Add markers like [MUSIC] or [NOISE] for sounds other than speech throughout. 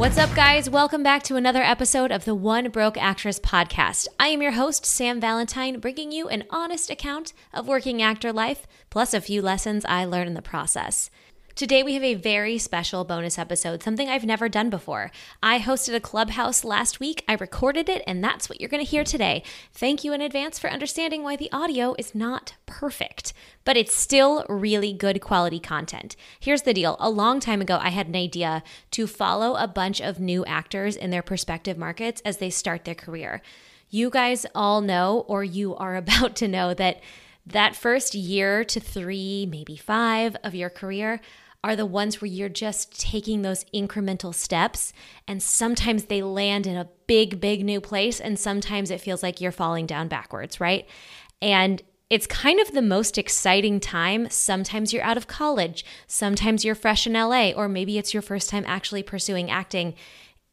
What's up, guys? Welcome back to another episode of the One Broke Actress podcast. I am your host, Sam Valentine, bringing you an honest account of working actor life, plus a few lessons I learned in the process. Today, we have a very special bonus episode, something I've never done before. I hosted a clubhouse last week, I recorded it, and that's what you're going to hear today. Thank you in advance for understanding why the audio is not perfect, but it's still really good quality content. Here's the deal a long time ago, I had an idea to follow a bunch of new actors in their respective markets as they start their career. You guys all know, or you are [LAUGHS] about to know, that that first year to three, maybe five of your career are the ones where you're just taking those incremental steps. And sometimes they land in a big, big new place. And sometimes it feels like you're falling down backwards, right? And it's kind of the most exciting time. Sometimes you're out of college, sometimes you're fresh in LA, or maybe it's your first time actually pursuing acting.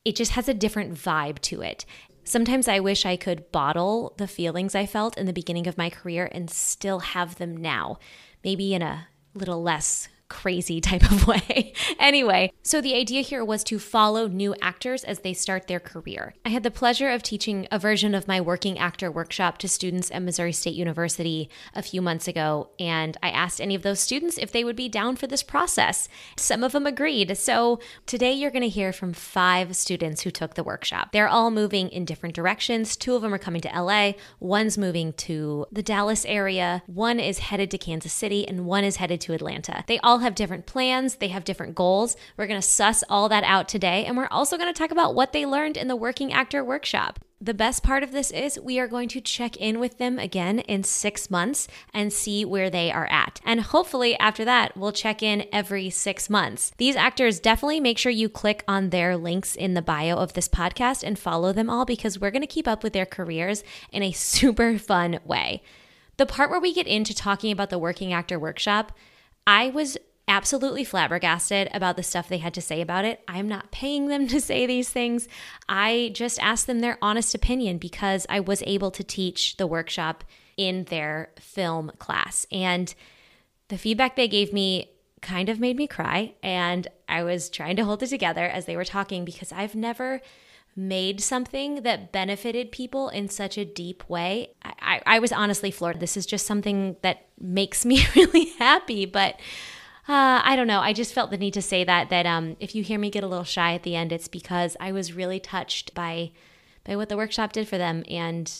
It just has a different vibe to it. Sometimes I wish I could bottle the feelings I felt in the beginning of my career and still have them now, maybe in a little less crazy type of [LAUGHS] way. anyway, so the idea here was to follow new actors as they start their career. I had the pleasure of teaching a version of my working actor workshop to students at Missouri State University a few months ago, and I asked any of those students if they would be down for this process. Some of them agreed. So today you're going to hear from five students who took the workshop. They're all moving in different directions. Two of them are coming to LA, one's moving to the Dallas area, one is headed to Kansas City, and one is headed to Atlanta. They all all have different plans, they have different goals. We're going to suss all that out today, and we're also going to talk about what they learned in the Working Actor Workshop. The best part of this is we are going to check in with them again in six months and see where they are at. And hopefully, after that, we'll check in every six months. These actors definitely make sure you click on their links in the bio of this podcast and follow them all because we're going to keep up with their careers in a [LAUGHS] super fun way. The part where we get into talking about the Working Actor Workshop, I was absolutely flabbergasted about the stuff they had to say about it. I'm not paying them to say these things. I just asked them their honest opinion because I was able to teach the workshop in their film class. And the feedback they gave me kind of made me cry. And I was trying to hold it together as they were talking because I've never made something that benefited people in such a deep way. I, I, I was honestly floored. This is just something that makes me [LAUGHS] really happy. But uh, I don't know. I just felt the need to say that. That um, if you hear me get a little shy at the end, it's because I was really touched by by what the workshop did for them and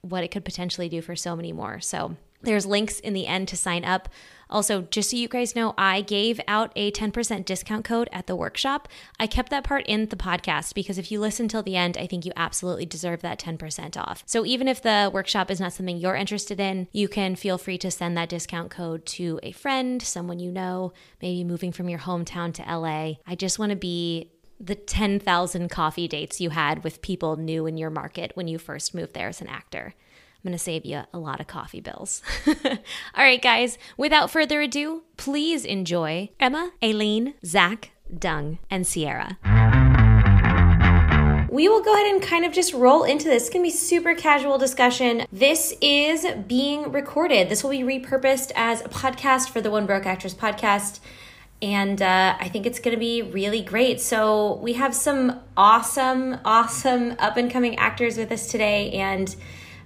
what it could potentially do for so many more. So there's links in the end to sign up. Also, just so you guys know, I gave out a 10% discount code at the workshop. I kept that part in the podcast because if you listen till the end, I think you absolutely deserve that 10% off. So even if the workshop is not something you're interested in, you can feel free to send that discount code to a friend, someone you know, maybe moving from your hometown to LA. I just want to be the 10,000 coffee dates you had with people new in your market when you first moved there as an actor. I'm going to save you a lot of coffee bills. [LAUGHS] All right, guys, without further ado, please enjoy Emma, Aileen, Zach, Dung, and Sierra. We will go ahead and kind of just roll into this. It's going to be super casual discussion. This is being recorded. This will be repurposed as a podcast for the One Broke Actress podcast and uh, I think it's going to be really great. So, we have some awesome, awesome up and coming actors with us today, and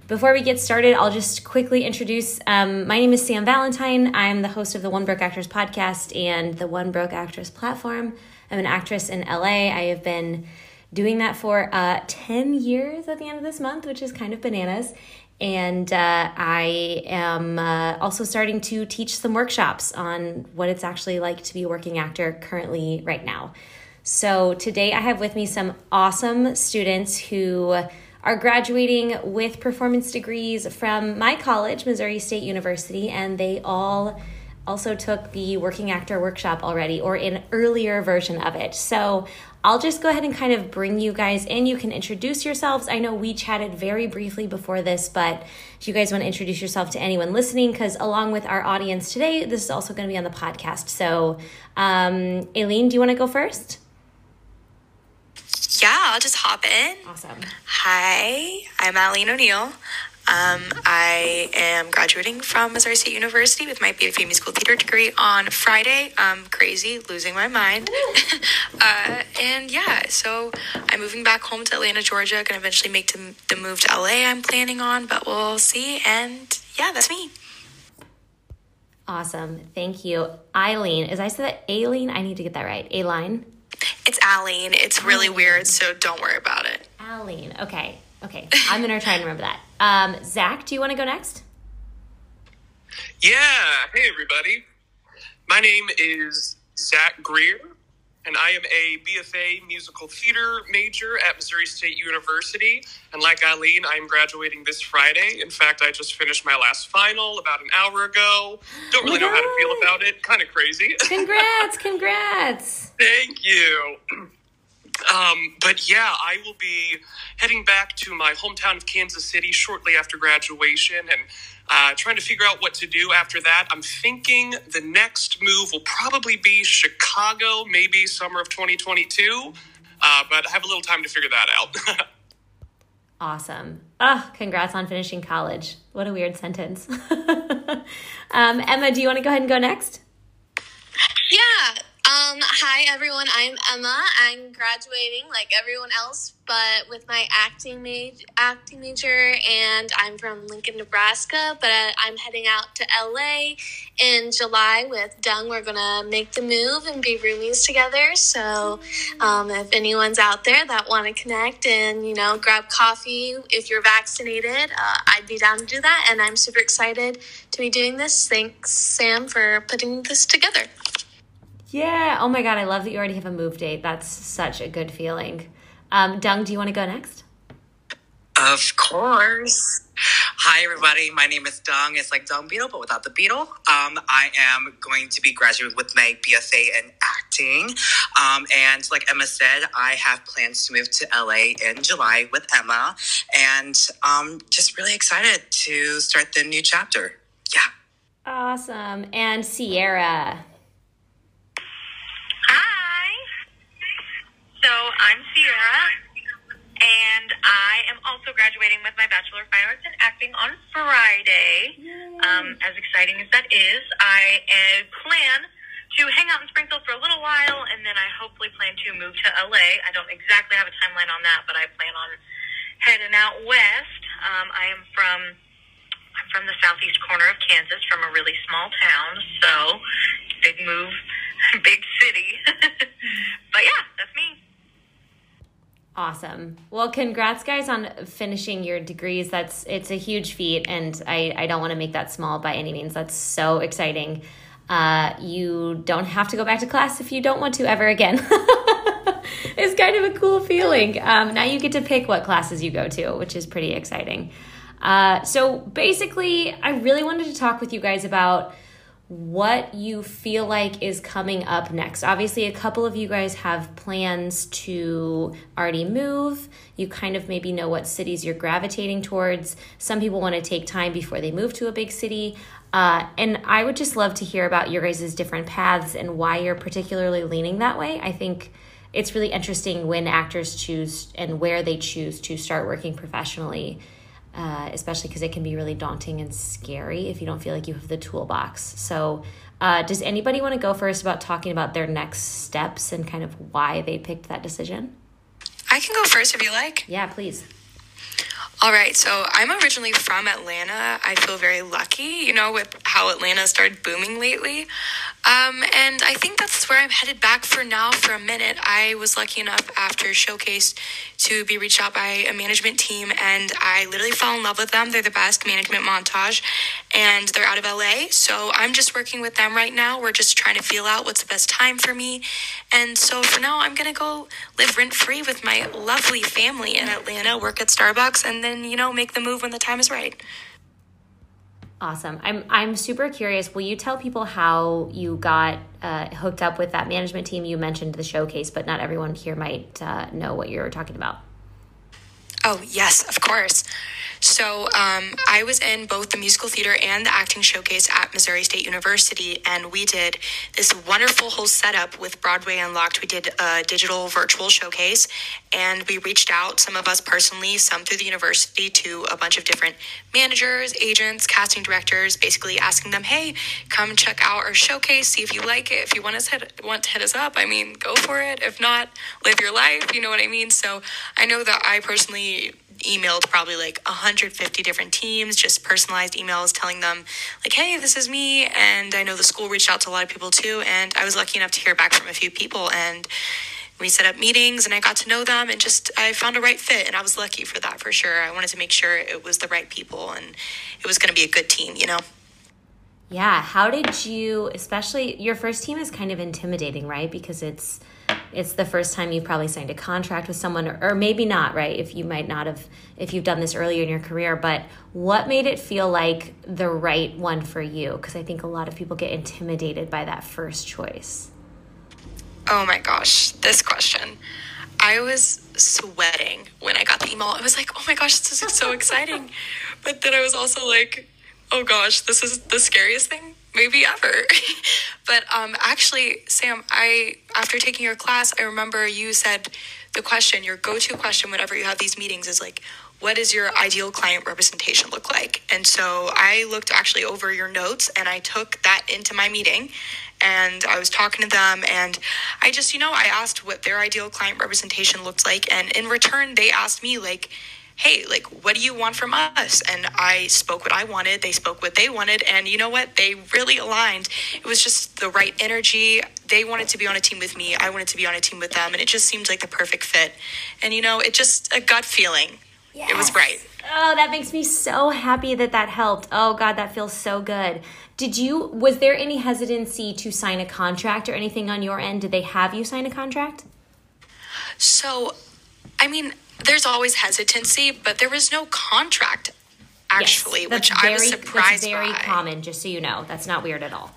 before we get started, I'll just quickly introduce. Um, my name is Sam Valentine. I'm the host of the One Broke Actress podcast and the One Broke Actress platform. I'm an actress in LA. I have been doing that for uh, 10 years at the end of this month, which is kind of bananas. And uh, I am uh, also starting to teach some workshops on what it's actually like to be a working actor currently right now. So today I have with me some awesome students who are graduating with performance degrees from my college, Missouri State University, and they all also took the working actor workshop already or an earlier version of it. So I'll just go ahead and kind of bring you guys in. You can introduce yourselves. I know we chatted very briefly before this, but if you guys want to introduce yourself to anyone listening, because along with our audience today, this is also going to be on the podcast. So, um, Aileen, do you want to go first? Yeah, I'll just hop in. Awesome. Hi, I'm Aline O'Neill. Um, I am graduating from Missouri State University with my BFA musical theater degree on Friday. Um, crazy, losing my mind. [LAUGHS] uh, and yeah, so I'm moving back home to Atlanta, Georgia. Gonna eventually make the, the move to LA. I'm planning on, but we'll see. And yeah, that's me. Awesome. Thank you. Eileen. Is I said that Aileen? I need to get that right. Aileen? It's Aline. It's really weird, so don't worry about it. Aline. Okay. Okay. [LAUGHS] I'm going to try and remember that. Um, Zach, do you want to go next? Yeah. Hey, everybody. My name is Zach Greer and I am a BFA musical theater major at Missouri State University. And like Eileen, I'm graduating this Friday. In fact, I just finished my last final about an hour ago. Don't really know how to feel about it. Kind of crazy. [LAUGHS] Congrats! congrats! Thank you. [CLEARS THROAT] Um, but yeah, I will be heading back to my hometown of Kansas City shortly after graduation and uh, trying to figure out what to do after that. I'm thinking the next move will probably be Chicago, maybe summer of 2022. Uh, but I have a little time to figure that out. [LAUGHS] awesome. Oh, congrats on finishing college. What a weird sentence. [LAUGHS] um, Emma, do you want to go ahead and go next? Yeah. Um, hi everyone, I'm Emma. I'm graduating like everyone else, but with my acting major, acting major, and I'm from Lincoln, Nebraska. But I'm heading out to LA in July with Dung. We're gonna make the move and be roomies together. So, um, if anyone's out there that want to connect and you know grab coffee if you're vaccinated, uh, I'd be down to do that. And I'm super excited to be doing this. Thanks, Sam, for putting this together. Yeah. Oh my God. I love that you already have a move date. That's such a good feeling. Um, Dung, do you want to go next? Of course. Hi, everybody. My name is Dung. It's like Dung Beetle, but without the beetle. Um, I am going to be graduating with my BFA in acting. Um, and like Emma said, I have plans to move to LA in July with Emma. And um, just really excited to start the new chapter. Yeah. Awesome. And Sierra. So I'm Sierra, and I am also graduating with my Bachelor of Fine Arts in Acting on Friday. Um, as exciting as that is, I uh, plan to hang out in Springfield for a little while, and then I hopefully plan to move to LA. I don't exactly have a timeline on that, but I plan on heading out west. Um, I am from I'm from the southeast corner of Kansas, from a really small town, so big move, [LAUGHS] big city. [LAUGHS] but yeah, that's me. Awesome. Well, congrats guys on finishing your degrees. That's it's a huge feat and I, I don't want to make that small by any means. That's so exciting. Uh, you don't have to go back to class if you don't want to ever again. [LAUGHS] it's kind of a cool feeling. Um, now you get to pick what classes you go to, which is pretty exciting. Uh, so basically, I really wanted to talk with you guys about what you feel like is coming up next. Obviously, a couple of you guys have plans to already move. You kind of maybe know what cities you're gravitating towards. Some people want to take time before they move to a big city. Uh, and I would just love to hear about your guys' different paths and why you're particularly leaning that way. I think it's really interesting when actors choose and where they choose to start working professionally uh, especially because it can be really daunting and scary if you don't feel like you have the toolbox. So, uh, does anybody want to go first about talking about their next steps and kind of why they picked that decision? I can go first if you like. Yeah, please. All right, so I'm originally from Atlanta. I feel very lucky, you know, with how Atlanta started booming lately. Um, and I think that's where I'm headed back for now for a minute. I was lucky enough after Showcase to be reached out by a management team, and I literally fell in love with them. They're the best management montage, and they're out of LA. So I'm just working with them right now. We're just trying to feel out what's the best time for me. And so for now, I'm going to go live rent free with my lovely family in Atlanta, work at Starbucks, and then, you know, make the move when the time is right. Awesome. I'm I'm super curious. Will you tell people how you got uh, hooked up with that management team? You mentioned the showcase, but not everyone here might uh, know what you're talking about. Oh yes, of course. So um, I was in both the musical theater and the acting showcase at Missouri State University, and we did this wonderful whole setup with Broadway Unlocked. We did a digital virtual showcase, and we reached out, some of us personally, some through the university, to a bunch of different managers, agents, casting directors, basically asking them, "Hey, come check out our showcase, see if you like it. If you want us want to hit us up, I mean, go for it. If not, live your life. You know what I mean." So I know that I personally emailed probably like 150 different teams, just personalized emails telling them, like, hey, this is me. And I know the school reached out to a lot of people too. And I was lucky enough to hear back from a few people. And we set up meetings and I got to know them and just I found a right fit. And I was lucky for that for sure. I wanted to make sure it was the right people and it was going to be a good team, you know? Yeah. How did you, especially your first team is kind of intimidating, right? Because it's, it's the first time you've probably signed a contract with someone or, or, maybe not right? If you might not have if you've done this earlier in your career but what made it feel like the right one for you? Because i think a lot of people get intimidated by that first choice. Oh my gosh this question. I was sweating when i got the email. I was like oh my gosh this is so [LAUGHS] exciting. But then i was also like oh gosh this is the scariest thing maybe ever. [LAUGHS] but um, actually, Sam, I after taking your class, I remember you said the question, your go-to question whenever you have these meetings is like, what does your ideal client representation look like? And so I looked actually over your notes and I took that into my meeting and I was talking to them and I just, you know, I asked what their ideal client representation looked like and in return they asked me like hey, like, what do you want from us? And I spoke what I wanted. They spoke what they wanted. And you know what? They really aligned. It was just the right energy. They wanted to be on a team with me. I wanted to be on a team with them. And it just seemed like the perfect fit. And, you know, it just a gut feeling. Yes. It was right. Oh, that makes me so happy that that helped. Oh, God, that feels so good. Did you, was there any hesitancy to sign a contract or anything on your end? Did they have you sign a contract? So, I mean, there's always hesitancy, but there was no contract actually, yes, which very, I was surprised that's very by. common, just so you know. That's not weird at all.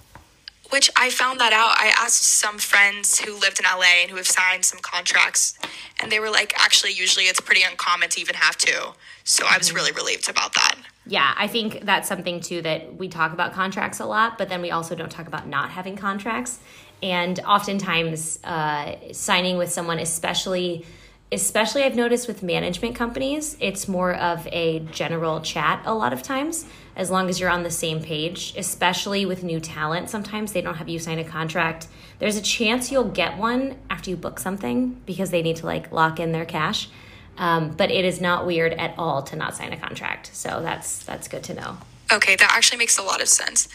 Which I found that out. I asked some friends who lived in LA and who have signed some contracts, and they were like, actually, usually it's pretty uncommon to even have to. So I was mm-hmm. really relieved about that. Yeah, I think that's something too that we talk about contracts a lot, but then we also don't talk about not having contracts. And oftentimes, uh, signing with someone, especially especially I've noticed with management companies, it's more of a general chat a lot of times, as long as you're on the same page, especially with new talent. Sometimes they don't have you sign a contract. There's a chance you'll get one after you book something because they need to like lock in their cash. Um, but it is not weird at all to not sign a contract. So that's that's good to know. Okay, that actually makes a lot of sense.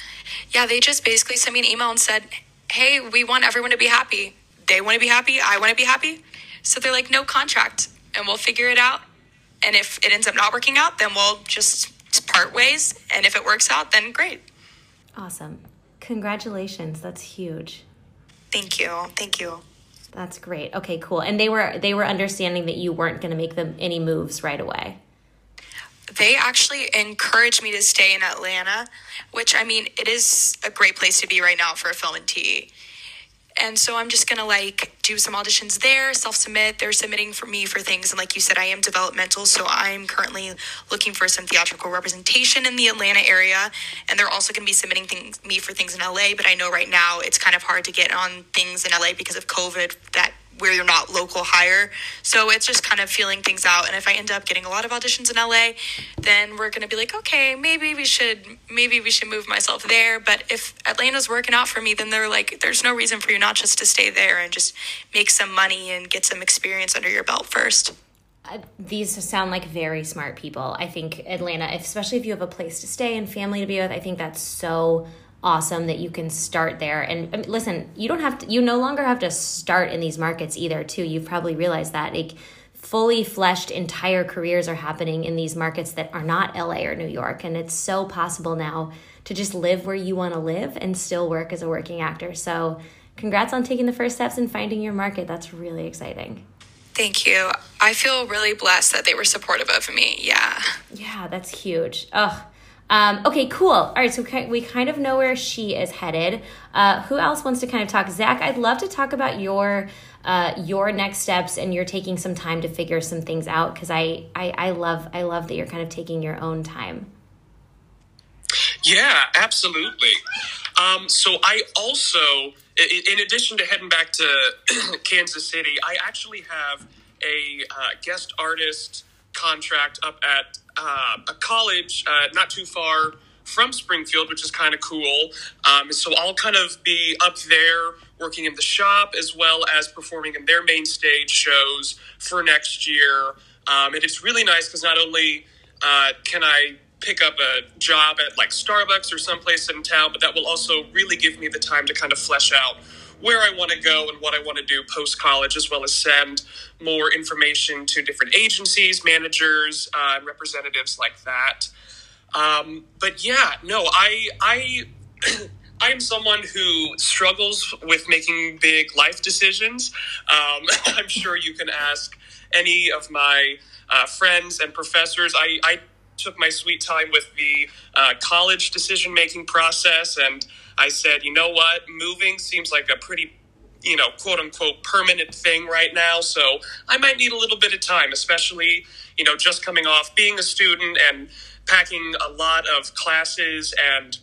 Yeah, they just basically sent me an email and said, "Hey, we want everyone to be happy. They want to be happy. I want to be happy so they're like, no contract, and we'll figure it out. And if it ends up not working out, then we'll just part ways. And if it works out, then great. Awesome. Congratulations. That's huge. Thank you. Thank you. That's great. Okay, cool. And they were they were understanding that you weren't going to make them any moves right away. They actually encouraged me to stay in Atlanta, which I mean, it is a great place to be right now for a film and TV. And so I'm just going to like do some auditions there, self submit. They're submitting for me for things. And like you said, I am developmental. So I'm currently looking for some theatrical representation in the Atlanta area. And they're also going to be submitting things, me for things in LA. But I know right now it's kind of hard to get on things in LA because of COVID that where you're not local hire. So it's just kind of feeling things out. And if I end up getting a lot of auditions in LA, then we're to be like, okay, maybe we should maybe we should move myself there. But if Atlanta's working out for me, then they're like, there's no reason for you not just to stay there and just make some money and get some experience under your belt first. Uh, these sound like very smart people. I think Atlanta, especially if you have a place to stay and family to be with, I think that's so awesome that you can start there. And I mean, listen, you don't have to, you no longer have to start in these markets either, too. You've probably realized that. Like, fully fleshed entire careers are happening in these markets that are not LA or New York. And it's so possible now to just live where you want to live and still work as a working actor. So, congrats on taking the first steps and finding your market. That's really exciting. Thank you. I feel really blessed that they were supportive of me. Yeah. Yeah, that's huge. Oh, um, okay, cool. All right, so we kind of know where she is headed. Uh, who else wants to kind of talk? Zach, I'd love to talk about your uh, your next steps and you're taking some time to figure some things out because I, I I love I love that you're kind of taking your own time. Yeah, absolutely. Um, so I also, in addition to heading back to [CLEARS THROAT] Kansas City, I actually have a uh, guest artist contract up at uh, a college uh, not too far from Springfield, which is kind of cool. Um, so I'll kind of be up there working in the shop as well as performing in their main stage shows for next year. Um, and it's really nice because not only uh, can I pick up a job at like Starbucks or someplace in town, but that will also really give me the time to kind of flesh out where I want to go and what I want to do post college, as well as send more information to different agencies, managers, uh, representatives like that. Um, but yeah, no, I I [CLEARS THROAT] I am someone who struggles with making big life decisions. Um, [LAUGHS] I'm sure you can ask any of my uh, friends and professors. I, I took my sweet time with the uh, college decision making process, and I said, you know what, moving seems like a pretty you know, quote unquote permanent thing right now. So I might need a little bit of time, especially, you know, just coming off being a student and packing a lot of classes and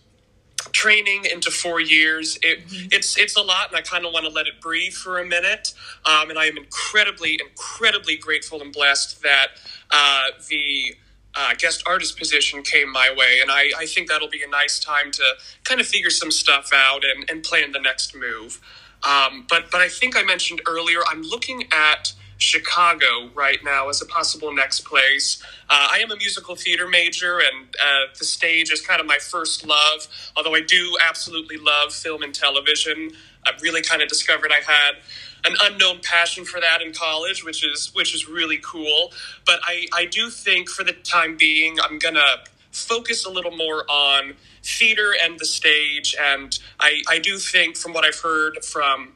training into four years. It, mm-hmm. It's it's a lot, and I kind of want to let it breathe for a minute. Um, and I am incredibly, incredibly grateful and blessed that uh, the uh, guest artist position came my way, and I, I think that'll be a nice time to kind of figure some stuff out and, and plan the next move. Um, but but I think I mentioned earlier I'm looking at Chicago right now as a possible next place. Uh, I am a musical theater major, and uh, the stage is kind of my first love. Although I do absolutely love film and television, I've really kind of discovered I had an unknown passion for that in college, which is which is really cool. But I I do think for the time being, I'm gonna focus a little more on theater and the stage. And I I do think from what I've heard from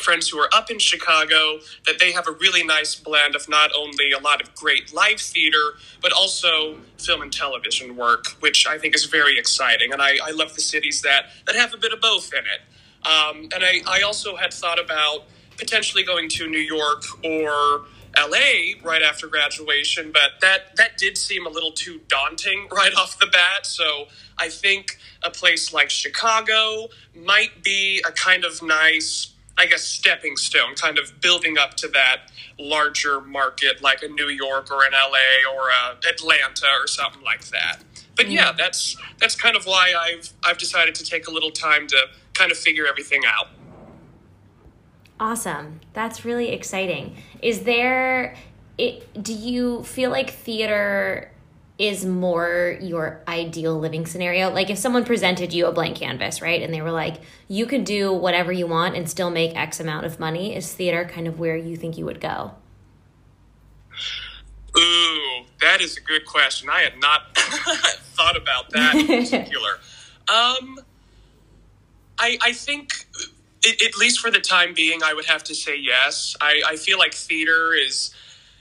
friends who are up in Chicago that they have a really nice blend of not only a lot of great live theater, but also film and television work, which I think is very exciting. And I, I love the cities that, that have a bit of both in it. Um, and I, I also had thought about potentially going to New York or LA right after graduation, but that that did seem a little too daunting [LAUGHS] right off the bat. So I think a place like Chicago might be a kind of nice, I guess, stepping stone, kind of building up to that larger market like a New York or an LA or a Atlanta or something like that. But yeah, that's that's kind of why I've I've decided to take a little time to kind of figure everything out. Awesome. That's really exciting. Is there it do you feel like theater is more your ideal living scenario? Like if someone presented you a blank canvas, right? And they were like, you could do whatever you want and still make X amount of money. Is theater kind of where you think you would go? Ooh, that is a good question. I had not [LAUGHS] thought about that in particular. [LAUGHS] um, I, I think it, at least for the time being, I would have to say yes. I, I feel like theater is,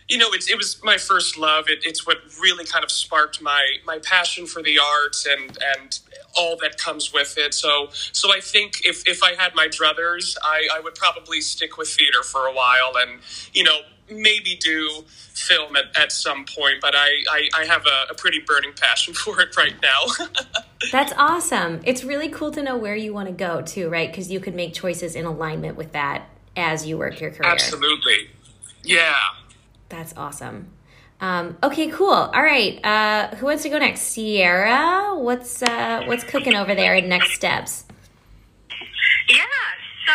you know, it's, it was my first love. It, it's what really kind of sparked my my passion for the arts and and all that comes with it. So so I think if if I had my druthers, I, I would probably stick with theater for a while and you know maybe do film at, at some point, but I, I, I have a, a, pretty burning passion [LAUGHS] for it right now. [LAUGHS] That's awesome. It's really cool to know where you want to go too, right? Because you could make choices in alignment with that as you work your career. Absolutely. Yeah. That's awesome. Um, okay, cool. All right. Uh, who wants to go next? Sierra, what's uh, what's cooking over there? In next steps. Yeah. So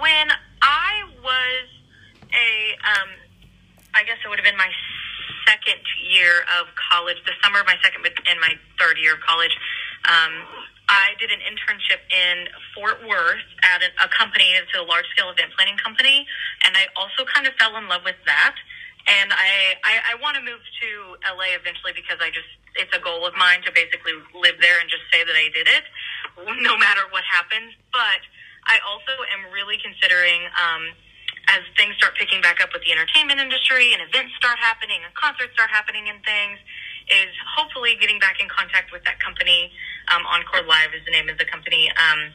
when I was a, um, I guess it would have been my second year of college, the summer of my second and my third year of college. Um, I did an internship in Fort Worth at a, company. It's a large scale event planning company. And I also kind of fell in love with that. And I, I, I want to move to LA eventually because I just, it's a goal of mine to basically live there and just say that I did it no matter what happens. But I also am really considering, um, as things start picking back up with the entertainment industry and events start happening and concerts start happening and things, is hopefully getting back in contact with that company. Um, Encore Live is the name of the company. Um,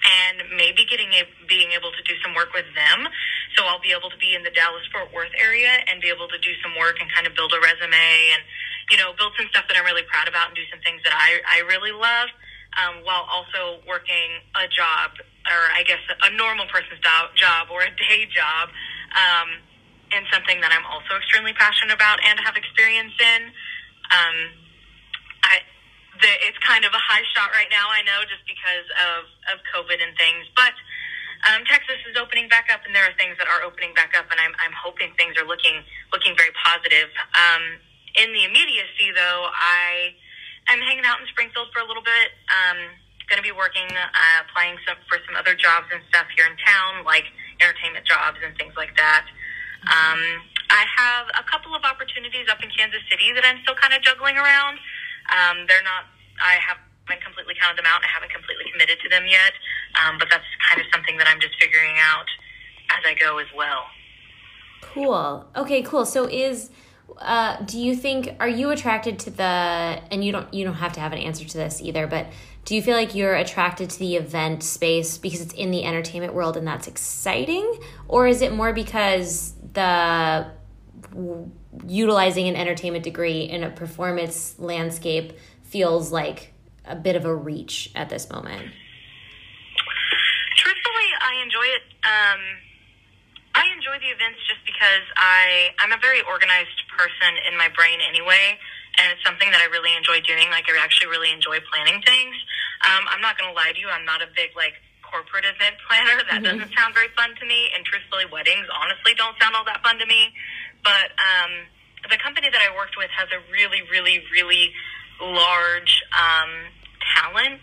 and maybe getting a, being able to do some work with them. So I'll be able to be in the Dallas Fort Worth area and be able to do some work and kind of build a resume and you know build some stuff that I'm really proud about and do some things that I I really love. Um, while also working a job, or I guess a normal person's do- job or a day job, um, and something that I'm also extremely passionate about and have experience in. Um, I, the, it's kind of a high shot right now, I know, just because of, of COVID and things. But um, Texas is opening back up, and there are things that are opening back up, and I'm, I'm hoping things are looking looking very positive. Um, in the immediacy, though, I I'm hanging out in Springfield for a little bit. Um, going to be working, uh, applying some, for some other jobs and stuff here in town, like entertainment jobs and things like that. Um, I have a couple of opportunities up in Kansas City that I'm still kind of juggling around. Um, they're not, I haven't completely counted them out. I haven't completely committed to them yet. Um, but that's kind of something that I'm just figuring out as I go as well. Cool. Okay, cool. So is uh, do you think are you attracted to the and you don't you don't have to have an answer to this either but do you feel like you're attracted to the event space because it's in the entertainment world and that's exciting? Or is it more because the utilizing an entertainment degree in a performance landscape feels like a bit of a reach at this moment? Truthfully i enjoy it um I enjoy the events just because I I'm a very organized person in my brain anyway, and it's something that I really enjoy doing. Like I actually really enjoy planning things. Um, I'm not going to lie to you, I'm not a big like corporate event planner. That mm-hmm. doesn't sound very fun to me. And truthfully, weddings honestly don't sound all that fun to me. But um, the company that I worked with has a really, really, really large um, talent,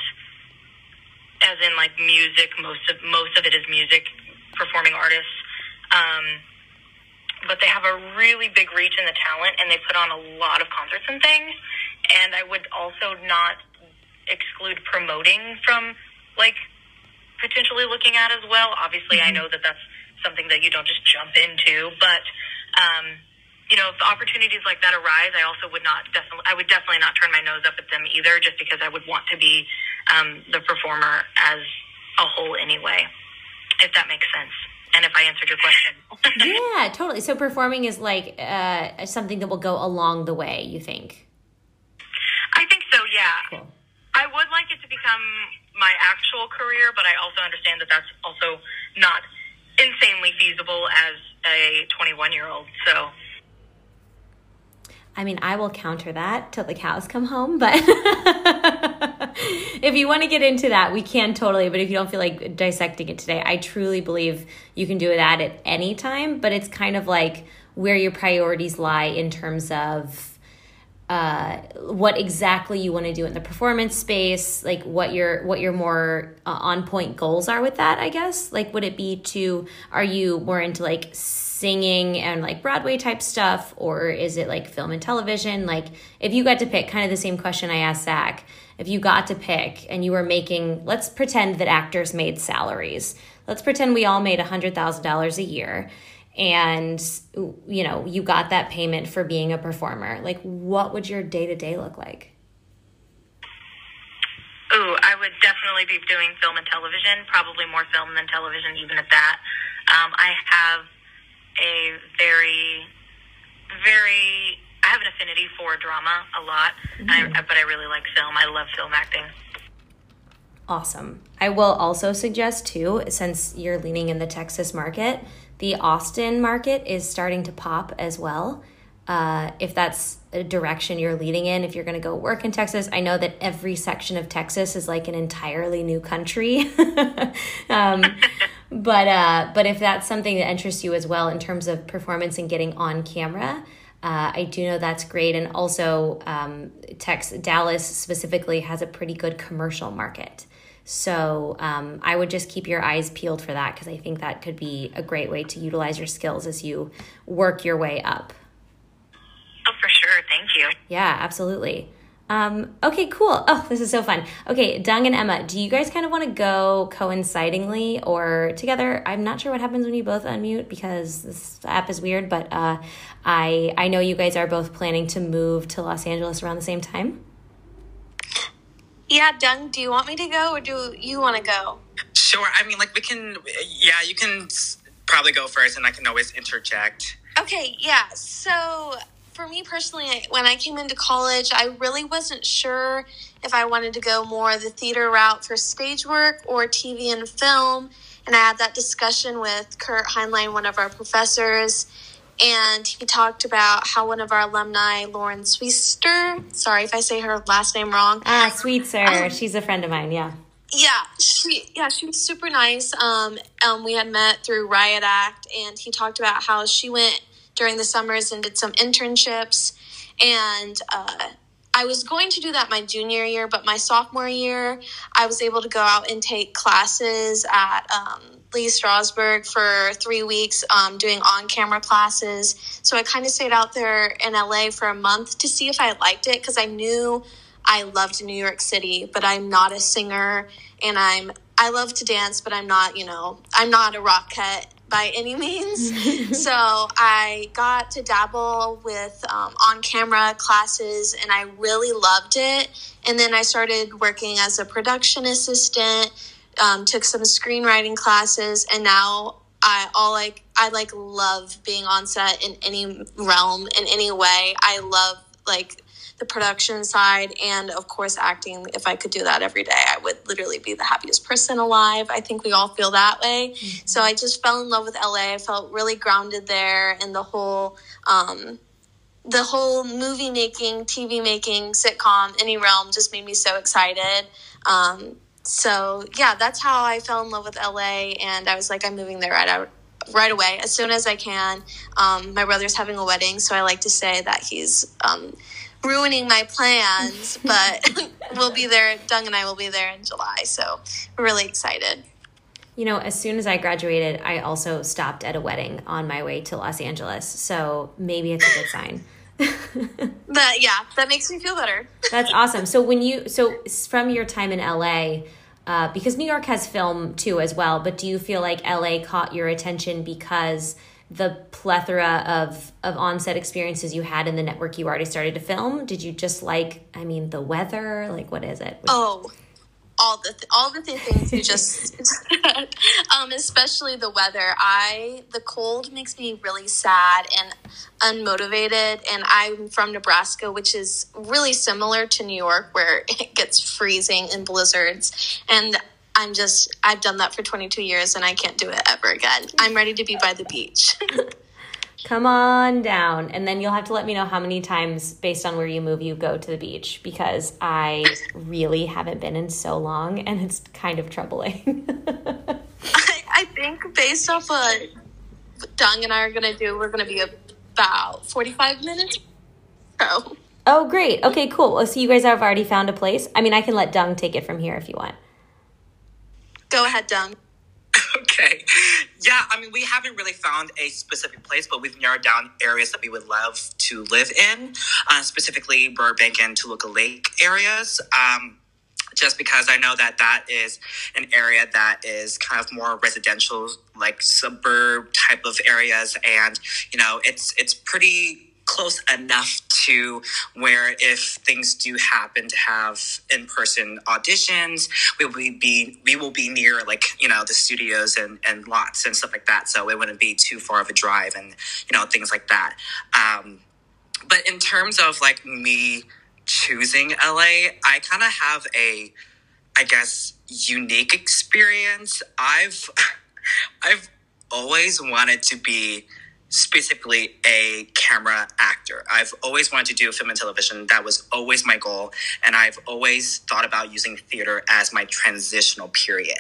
as in like music. Most of most of it is music, performing artists um, but they have a really big reach in the talent and they put on a lot of concerts and things. And I would also not exclude promoting from like potentially looking at as well. Obviously, mm-hmm. I know that that's something that you don't just jump into, but um, you know, if opportunities like that arise, I also would not definitely, I would definitely not turn my nose up at them either, just because I would want to be um, the performer as a whole anyway, if that makes sense and if I answered your question. [LAUGHS] yeah, totally. So performing is like uh, something that will go along the way, you think? I think so, yeah. Cool. I would like it to become my actual career, but I also understand that that's also not insanely feasible as a 21 year old. So I mean, I will counter that till the cows come home, but [LAUGHS] if you want to get into that, we can totally. But if you don't feel like dissecting it today, I truly believe you can do that at any time, but it's kind of like where your priorities lie in terms of uh, what exactly you want to do in the performance space, like what your what your more uh, on point goals are with that. I guess like would it be to are you more into like singing and like Broadway type stuff, or is it like film and television? Like if you got to pick, kind of the same question I asked Zach. If you got to pick and you were making, let's pretend that actors made salaries. Let's pretend we all made a hundred thousand dollars a year and you know you got that payment for being a performer like what would your day-to-day look like Ooh, I would definitely be doing film and television, probably more film than television, even at that. Um, I have a very, very, I have an affinity for drama a lot, mm-hmm. I, but I really like film. I love film acting. Awesome. I will also suggest, too, since you're leaning in the Texas market, the Austin market is starting to pop as well. Uh, if that's a direction you're leading in, if you're going to go work in Texas, I know that every section of Texas is like an entirely new country. [LAUGHS] um, [LAUGHS] but uh, but if that's something that interests you as well in terms of performance and getting on camera, uh, I do know that's great. And also, um, Texas, Dallas specifically has a pretty good commercial market. So um, I would just keep your eyes peeled for that because I think that could be a great way to utilize your skills as you work your way up. Oh, for sure. Thank you. Yeah, absolutely. Um, okay, cool. Oh, this is so fun. Okay, Dung and Emma, do you guys kind of want to go coincidingly or together? I'm not sure what happens when you both unmute because this app is weird, but uh, I I know you guys are both planning to move to Los Angeles around the same time. Yeah, Dung, do you want me to go or do you want to go? Sure. I mean, like we can. Yeah, you can probably go first, and I can always interject. Okay, yeah. So for me personally, when I came into college, I really wasn't sure if I wanted to go more the theater route for stage work or TV and film. And I had that discussion with Kurt Heinlein, one of our professors, and he talked about how one of our alumni, Lauren Sweetster, sorry if I say her last name wrong. Ah, Sweetser. Um, She's a friend of mine, yeah. Yeah, she yeah, she was super nice. Um, um, we had met through Riot Act, and he talked about how she went during the summers and did some internships. And uh, I was going to do that my junior year, but my sophomore year, I was able to go out and take classes at um, Lee Strasberg for three weeks um, doing on camera classes. So I kind of stayed out there in LA for a month to see if I liked it because I knew I loved New York City, but I'm not a singer and I'm I love to dance, but I'm not, you know, I'm not a rockette by any means. [LAUGHS] so I got to dabble with um, on camera classes and I really loved it. And then I started working as a production assistant, um, took some screenwriting classes, and now I all like I like love being on set in any realm in any way. I love like the production side and of course acting. If i could do that every day i would literally be the happiest person alive. I think we all feel that way. Mm-hmm. so i just fell in love with la i felt really grounded there and the whole um, the whole movie making tv making sitcom any realm just made me so excited. Um, so yeah that's how i fell in love with la and i was like i'm moving there right out right away as soon as i can. Um, my brother's having a wedding so i like to say that he's um, ruining my plans, but [LAUGHS] we'll be there. Dung and I will be there in July, so we're really excited. You know, as soon as I graduated, I also stopped at a wedding on my way to Los Angeles, so maybe it's a good sign. [LAUGHS] but yeah, that makes me feel better. That's awesome. So when you so from your time in LA, uh, because New York has film too as well, but do you feel like LA caught your attention because the plethora of of onset experiences you had in the network you already started to film? Did you just like, I mean, the weather? Like, what is it? Oh, all the th- all the th- things you just [LAUGHS] um, especially the weather. I the cold makes me really sad and unmotivated. And I'm from Nebraska, which is really similar to New York, where [LAUGHS] it gets freezing and blizzards. And I'm just, I've done that for 22 years and I can't do it ever again. I'm ready to be by the beach. [LAUGHS] Come on down. And then you'll have to let me know how many times, based on where you move, you go to the beach because I really haven't been in so long and it's kind of troubling. [LAUGHS] I, I, think, based off what Dung and I are going to do, we're going to be about 45 minutes. So. Oh, great. Okay, cool. Well, So you guys have already found a place. I mean, I can let Dung take it from here if you want. Go ahead, Dung. [LAUGHS] Okay. Yeah, I mean, we haven't really found a specific place, but we've narrowed down areas that we would love to live in, uh, specifically Burbank and Toluca Lake areas. Um, just because I know that that is an area that is kind of more residential, like suburb type of areas, and you know, it's it's pretty close enough to where if things do happen to have in-person auditions we will be we will be near like you know the studios and, and lots and stuff like that. So it wouldn't be too far of a drive and you know things like that. Um, but in terms of like me choosing la i kind of have a i guess unique experience. I've [LAUGHS] i've always wanted to be specifically a camera actor. I've always wanted to do film and television. That was always my goal. And I've always thought about using theater as my transitional period.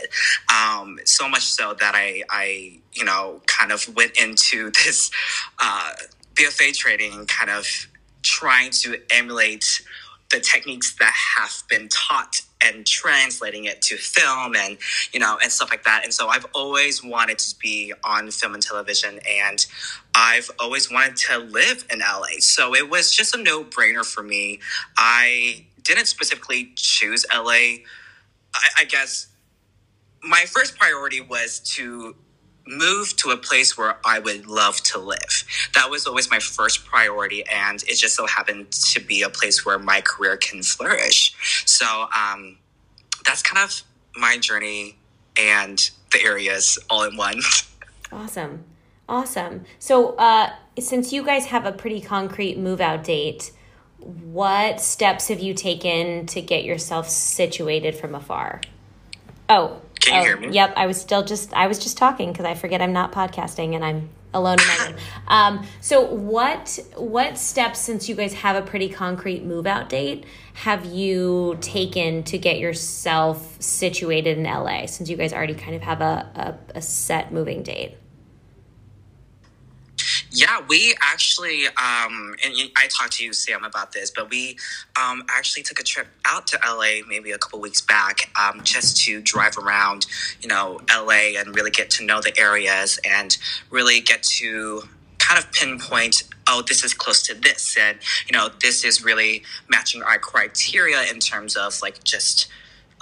Um, so much so that I, I, you know, kind of went into [LAUGHS] this uh, BFA training kind of trying to emulate the techniques that have been taught and translating it to film and you know and stuff like that. And so i've always wanted to be on film and television and i've always wanted to live in la so it was just a no-brainer for me. I didn't specifically choose la I, I guess my first priority was to move to a place where I would love to live. That was always my first priority, and it just so happened to be a place where my career can flourish. So um, that's kind of my journey and the areas all in one. [LAUGHS] Awesome. Awesome. So, uh, since you guys have a pretty concrete move out date, what steps have you taken to get yourself situated from afar? Oh, Can you oh, hear me? Yep, I was still just I was just talking because I forget I'm not podcasting and I'm alone in my room. [LAUGHS] Um, so what what steps since you guys have a pretty concrete move out date have you taken to get yourself situated in LA since you guys already kind of have a, a, a set moving date? Yeah, we actually, um, and I talked to you, Sam, about this, but we um, actually took a trip out to LA maybe a couple weeks back um, just to drive around, you know, LA and really get to know the areas and really get to kind of pinpoint oh this is close to this. And you know this is really matching our criteria in terms of like just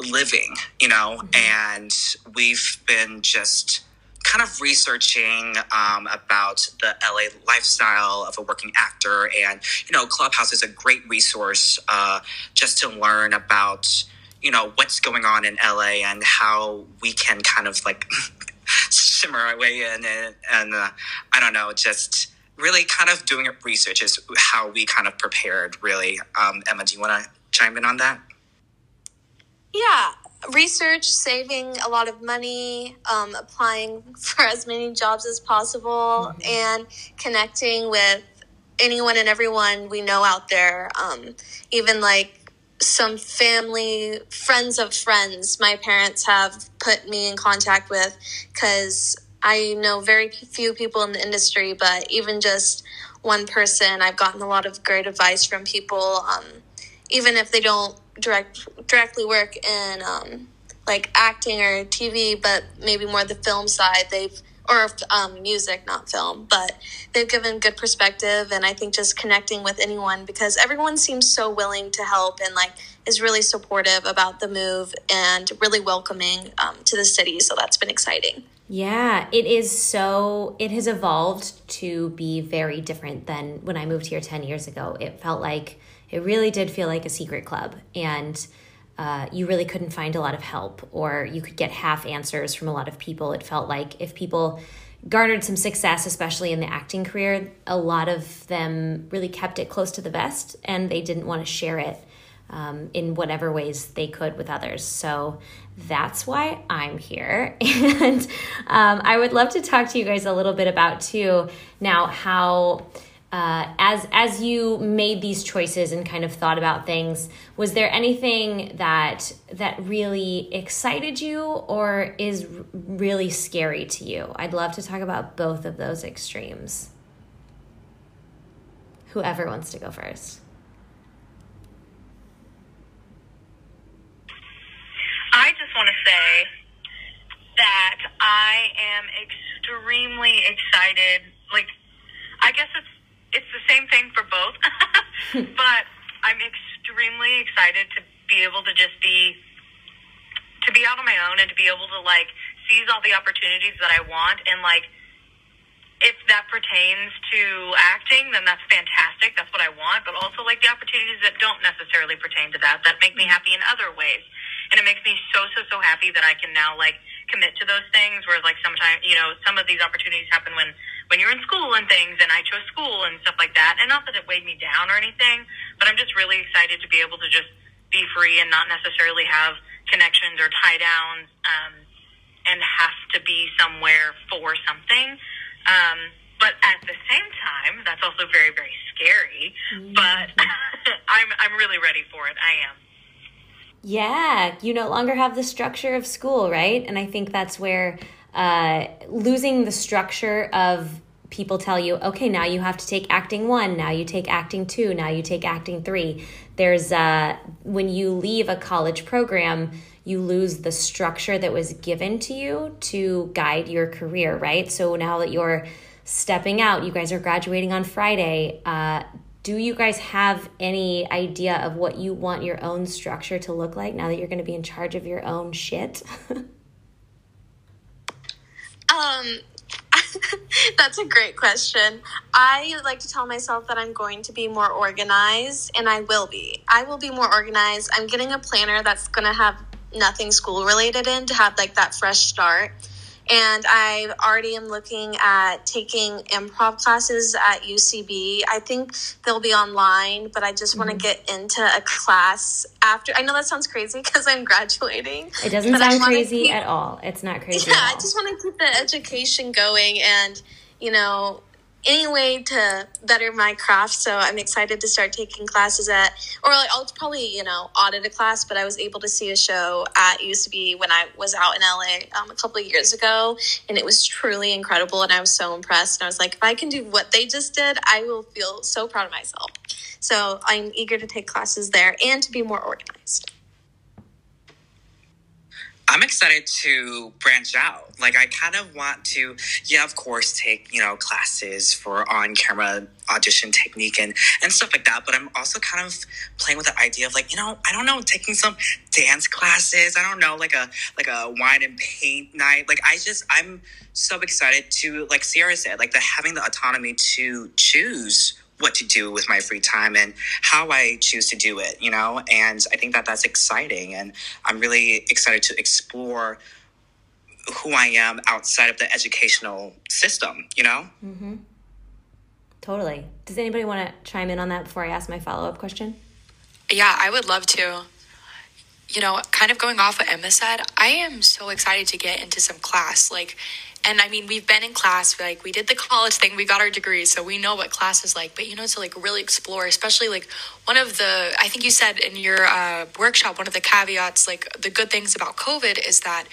living you know? And we've been just kind of researching um, about the LA lifestyle of a working actor, and you know, Clubhouse is a great resource uh, just to learn about you know what's going on in LA and how we can kind of like [LAUGHS] shimmer our way in, and, and uh, I don't know, just really kind of doing research is how we kind of prepared. Really, um, Emma, do you want to chime in on that? Yeah, research, saving a lot of money, um, applying for as many jobs as possible, and connecting with anyone and everyone we know out there. Um, even like some family, friends of friends, my parents have put me in contact with because I know very few people in the industry, but even just one person, I've gotten a lot of great advice from people. Um, even if they don't direct directly work in um, like acting or TV, but maybe more the film side, they've or um, music, not film, but they've given good perspective. And I think just connecting with anyone because everyone seems so willing to help and like is really supportive about the move and really welcoming um, to the city. So that's been exciting. Yeah, it is so, it has evolved to be very different than when I moved here 10 years ago. It felt like, it really did feel like a secret club. And uh, you really couldn't find a lot of help, or you could get half answers from a lot of people. It felt like if people garnered some success, especially in the acting career, a lot of them really kept it close to the vest and they didn't want to share it um, in whatever ways they could with others. So that's why I'm here. [LAUGHS] And um, I would love to talk to you guys a little bit about, too, now how. Uh, as as you made these choices and kind of thought about things, was there anything that that really excited you or is really scary to you? I'd love to talk about both of those extremes. Whoever wants to go first. I just want to say that I am extremely excited. Like, I guess it's it's the same thing for both, [LAUGHS] [LAUGHS] but I'm extremely excited to be able to just be to be out on my own and to be able to like seize all the opportunities that I want and like if that pertains to acting, then that's fantastic. That's what I want. But also, like the opportunities that don't necessarily pertain to that, that make me happy in other ways. And it makes me so, so, so happy that I can now like commit to those things. Whereas, like sometimes, you know, some of these opportunities happen when when you're in school and things. And I chose school and stuff like that. And not that it weighed me down or anything, but I'm just really excited to be able to just be free and not necessarily have connections or tie downs. Um, and have to be somewhere for something. Um, but at the same time, that's also very, very scary. But [LAUGHS] I'm, I'm really ready for it. I am. Yeah, you no longer have the structure of school, right? And I think that's where uh, losing the structure of people tell you, okay, now you have to take acting one, now you take acting two, now you take acting three. There's uh, when you leave a college program, you lose the structure that was given to you to guide your career, right? So now that you're stepping out, you guys are graduating on Friday. Uh, do you guys have any idea of what you want your own structure to look like now that you're going to be in charge of your own shit? [LAUGHS] Um, [LAUGHS] that's a great question. I like to tell myself that I'm going to be more organized, and I will be. I will be more organized. I'm getting a planner that's going to have nothing school related in to have like that fresh start and I already am looking at taking improv classes at UCB. I think they'll be online, but I just mm-hmm. want to get into a class after. I know that sounds crazy because I'm graduating. It doesn't sound crazy keep, at all. It's not crazy. Yeah, I just want to keep the education going and you know any way to better my craft. So I'm excited to start taking classes at, or like I'll probably, you know, audit a class, but I was able to see a show at UCB when I was out in LA um, a couple of years ago. And it was truly incredible. And I was so impressed. And I was like, if I can do what they just did, I will feel so proud of myself. So I'm eager to take classes there and to be more organized. I'm excited to branch out. Like, I kind of want to, yeah, of course, take, you know, classes for on camera audition technique and, and stuff like that. But I'm also kind of playing with the idea of like, you know, I don't know, taking some dance classes. I don't know, like a, like a wine and paint night. Like, I just, I'm so excited to, like Sierra said, like the having the autonomy to choose what to do with my free time and how I choose to do it, you know? And I think that that's exciting. And I'm really excited to explore who I am outside of the educational system, you know? Mm-hmm. Totally. Does anybody want to chime in on that before I ask my follow up question? Yeah, I would love to. You know, kind of going off what Emma said, I am so excited to get into some class. Like, and I mean, we've been in class, like we did the college thing, we got our degrees, so we know what class is like. But you know, to like really explore, especially like one of the, I think you said in your uh, workshop, one of the caveats, like the good things about COVID is that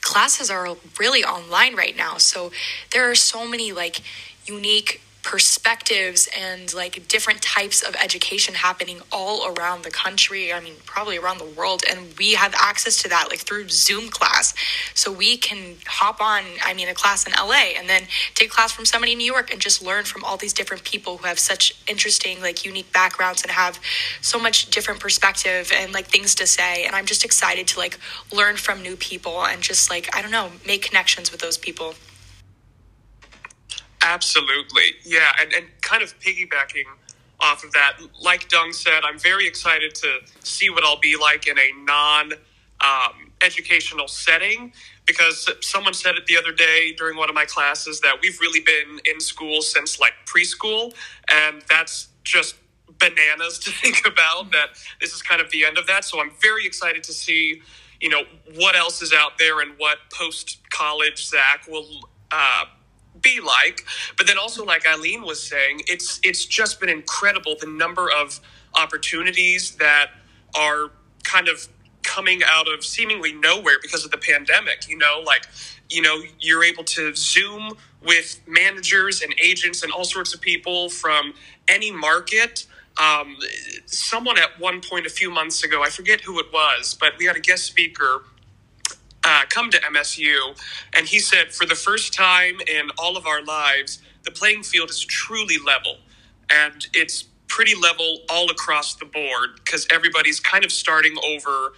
classes are really online right now. So there are so many like unique perspectives and like different types of education happening all around the country. I mean, probably around the world. And we have access to that like through Zoom class. So we can hop on, I mean, a class in LA and then take class from somebody in New York and just learn from all these different people who have such interesting, like unique backgrounds and have so much different perspective and like things to say. And I'm just excited to like learn from new people and just like, I don't know, make connections with those people. Absolutely. Yeah. And, and kind of piggybacking off of that, like Dung said, I'm very excited to see what I'll be like in a non um, educational setting because someone said it the other day during one of my classes that we've really been in school since like preschool. And that's just bananas [LAUGHS] to think about that this is kind of the end of that. So I'm very excited to see, you know, what else is out there and what post college Zach will uh, be like. But then also, like Eileen was saying, it's it's just been incredible the number of opportunities that are kind of coming out of seemingly nowhere because of the pandemic. You know, like you know, you're able to Zoom with managers and agents and all sorts of people from any market. Um, someone at one point a few months ago, I forget who it was, but we had a guest speaker uh, come to MSU, and he said, for the first time in all of our lives, the playing field is truly level, and it's pretty level all across the board because everybody's kind of starting over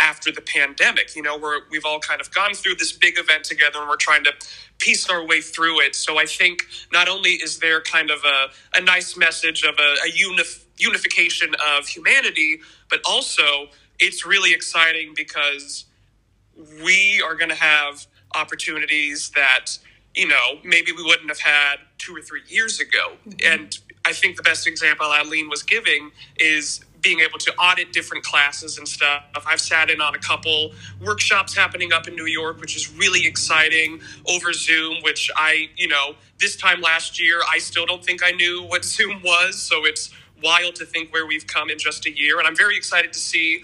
after the pandemic. You know, where we've all kind of gone through this big event together, and we're trying to piece our way through it. So I think not only is there kind of a, a nice message of a, a unif- unification of humanity, but also it's really exciting because we are going to have opportunities that you know maybe we wouldn't have had two or three years ago. Mm-hmm. and i think the best example eileen was giving is being able to audit different classes and stuff. I've sat in on a couple workshops happening up in new york which is really exciting over zoom which i you know this time last year i still don't think i knew what zoom was. So it's wild to think where we've come in just a year. And i'm very excited to see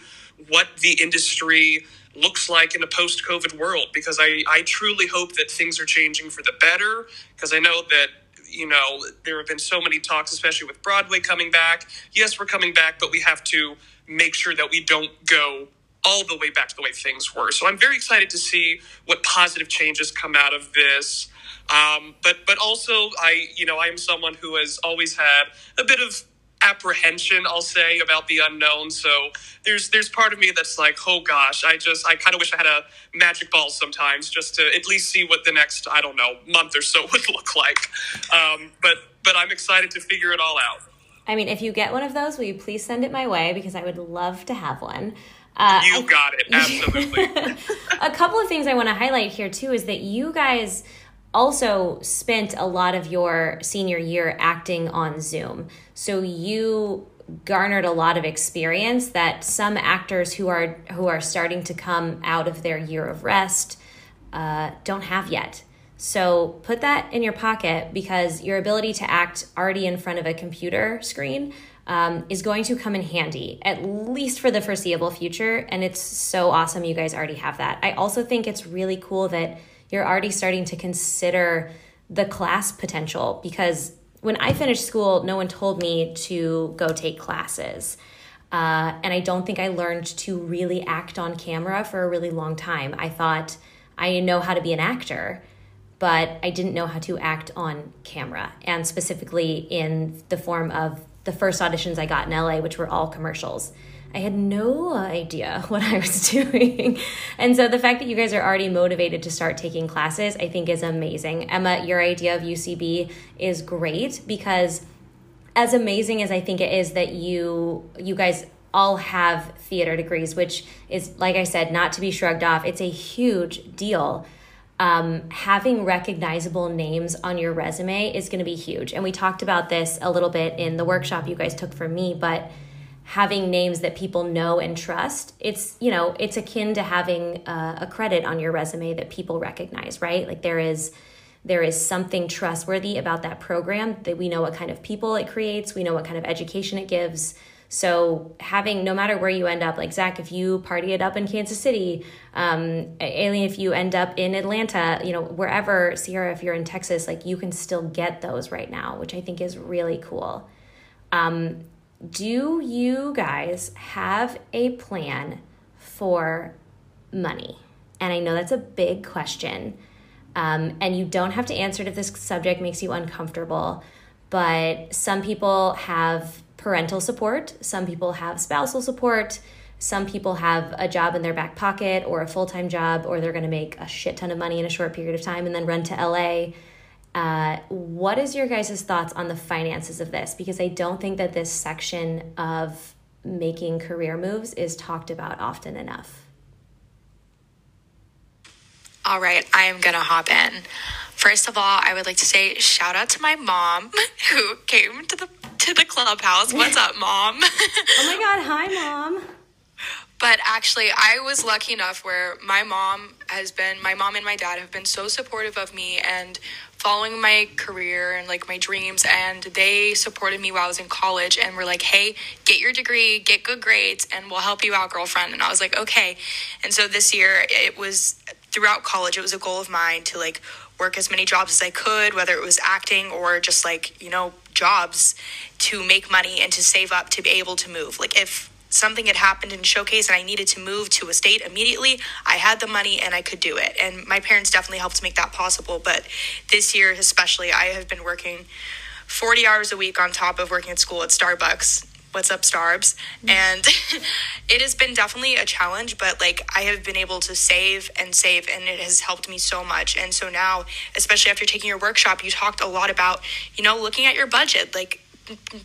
what the industry looks like in a post COVID world because I, I truly hope that things are changing for the better because I know that you know there have been so many talks especially with Broadway coming back. Yes we're coming back but we have to make sure that we don't go all the way back to the way things were. So I'm very excited to see what positive changes come out of this. Um, but but also I you know I am someone who has always had a bit of apprehension I'll say about the unknown. So there's there's part of me that's like, oh gosh, I just I kind of wish I had a magic ball sometimes just to at least see what the next I don't know month or so [LAUGHS] would look like. Um, but but I'm excited to figure it all out. I mean, if you get one of those, will you please send it my way because I would love to have one. Uh, you got it, absolutely. [LAUGHS] a couple of things I want to highlight here too is that you guys also spent a lot of your senior year acting on Zoom. So you garnered a lot of experience that some actors who are who are starting to come out of their year of rest uh, don't have yet. So put that in your pocket because your ability to act already in front of a computer screen um, is going to come in handy, at least for the foreseeable future. And it's so awesome you guys already have that. I also think it's really cool that you're already starting to consider the class potential because when I finished school, no one told me to go take classes. Uh, and I don't think I learned to really act on camera for a really long time. I thought I know how to be an actor, but I didn't know how to act on camera, and specifically in the form of the first auditions I got in LA, which were all commercials. I had no idea [LAUGHS] what I was [LAUGHS] doing. and so the fact that you guys are already motivated to start taking classes, I think is amazing. Emma, your idea of UCB is great because as amazing as I think it is that you you guys all have theater degrees, which is like I said, not to be shrugged off. It's a huge deal. Um, having recognizable names on your resume is going to be huge. And we talked about this a little bit in the workshop you guys took from me, but having names that people know and trust it's you know it's akin to having a, a credit on your resume that people recognize right? Like there is there is something trustworthy about that program that we know what kind of people it creates we know what kind of education it gives. So having no matter where you end up like zach if you party it up in kansas city um, eileen if you end up in atlanta you know wherever sierra if you're in texas like you can still get those right now which i think is really cool. Um, do you guys have a plan for money? And I know that's a big question. Um, and you don't have to answer it if this subject makes you uncomfortable. But some people have parental support, some people have spousal support, some people have a job in their back pocket or a full time job, or they're going to make a shit ton of money in a short period of time and then run to LA uh, what is your guys' thoughts on the finances of this? Because I don't think that this section of making career moves is talked about often enough. All right, I am gonna hop in. First of all, I would like to say shout out to my mom [LAUGHS] who came to the to the clubhouse. What's up, mom? [LAUGHS] oh my god, hi mom. But actually, I was lucky enough where my mom has been, my mom and my dad have been so supportive of me and following my career and like my dreams and they supported me while I was in college and were like, "Hey, get your degree, get good grades and we'll help you out, girlfriend." And I was like, "Okay." And so this year it was throughout college it was a goal of mine to like work as many jobs as I could, whether it was acting or just like, you know, jobs to make money and to save up to be able to move. Like if something had happened in showcase and I needed to move to a state immediately, I had the money and I could do it. And my parents definitely helped make that possible. But this year, especially, I have been working 40 hours a week on top of working at school at Starbucks. What's up, Starbs? Mm-hmm. And [LAUGHS] it has been definitely a challenge, but like I have been able to save and save, and it has helped me so much. And so now, especially after taking your workshop, you talked a lot about, you know, looking at your budget. Like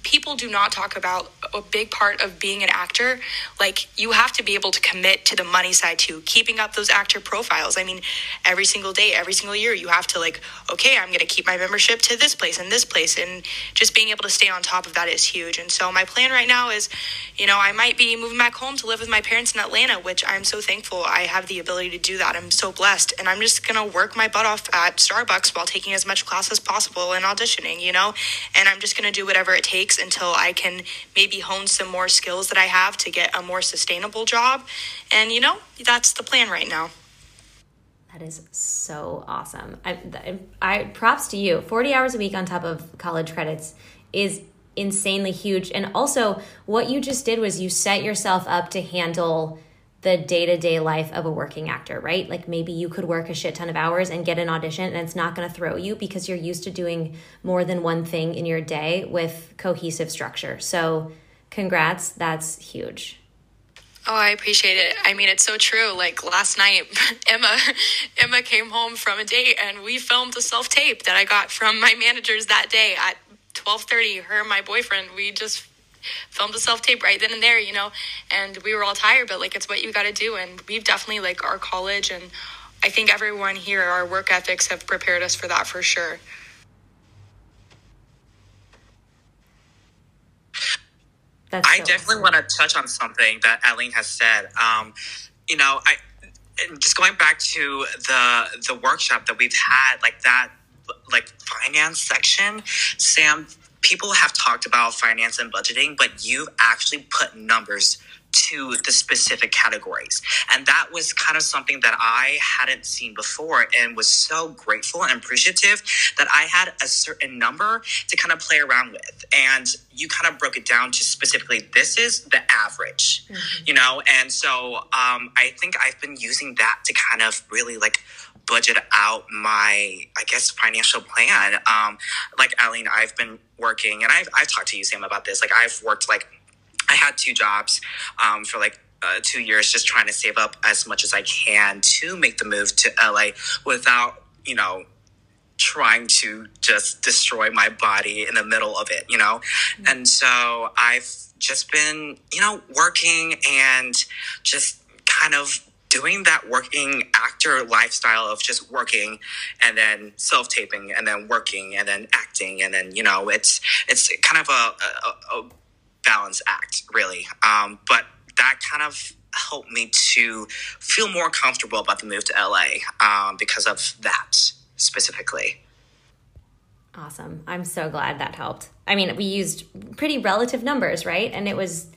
people do not talk about a big part of being an actor. Like you have to be able to commit to the money side too. Keeping up those actor profiles. I mean every single day every single year you have to like okay i'm going to keep my membership to this place and this place. And just being able to stay on top of that is huge. And so my plan right now is you know i might be moving back home to live with my parents in atlanta which i'm so thankful i have the ability to do that. I'm so blessed. And i'm just going to work my butt off at starbucks while taking as much class as possible and auditioning you know? And i'm just going to do whatever whatever it takes until I can maybe hone some more skills that I have to get a more sustainable job. And, you know, that's the plan right now. That is so awesome. I, I props to you. 40 hours a week on top of college credits is insanely huge. And also, what you just did was you set yourself up to handle the day to day life of a working actor, right? Like maybe you could work a shit ton of hours and get an audition and it's not going to throw you because you're used to doing more than one thing in your day with cohesive structure. So, congrats. That's huge. Oh, I appreciate it. I mean, it's so true. Like last night, [LAUGHS] Emma, Emma came home from a date, and we filmed a self tape that I got from my managers that day at twelve thirty. Her and my boyfriend, we just filmed a self tape right then and there, you know. And we were all tired, but like it's what you got to do. And we've definitely like our college and I think everyone here, our work ethics have prepared us for that for sure. That's I so definitely awesome. want to touch on something that Eileen has said. Um, you know, I just going back to the the workshop that we've had, like that, like finance section. Sam, people have talked about finance and budgeting, but you've actually put numbers to the specific categories. And that was kind of something that I hadn't seen before and was so grateful and appreciative that I had a certain number to kind of play around with. And you kind of broke it down to specifically this is the average, mm-hmm. you know? And so um, I think I've been using that to kind of really like budget out my, I guess, financial plan. Um, like Eileen, I've been working, and I've, I've talked to you, Sam, about this. Like, I've worked like I had two jobs um, for like uh, two years, just trying to save up as much as I can to make the move to LA without, you know, trying to just destroy my body in the middle of it, you know? Mm-hmm. And so I've just been, you know, working and just kind of doing that working actor lifestyle of just working and then self taping and then working and then acting and then you know it's it's kind of a, a, a balance act, really. Um, but that kind of helped me to feel more comfortable about the move to LA um, because of that specifically. Awesome. I'm so glad that helped. I mean, we used pretty relative numbers, right? And it was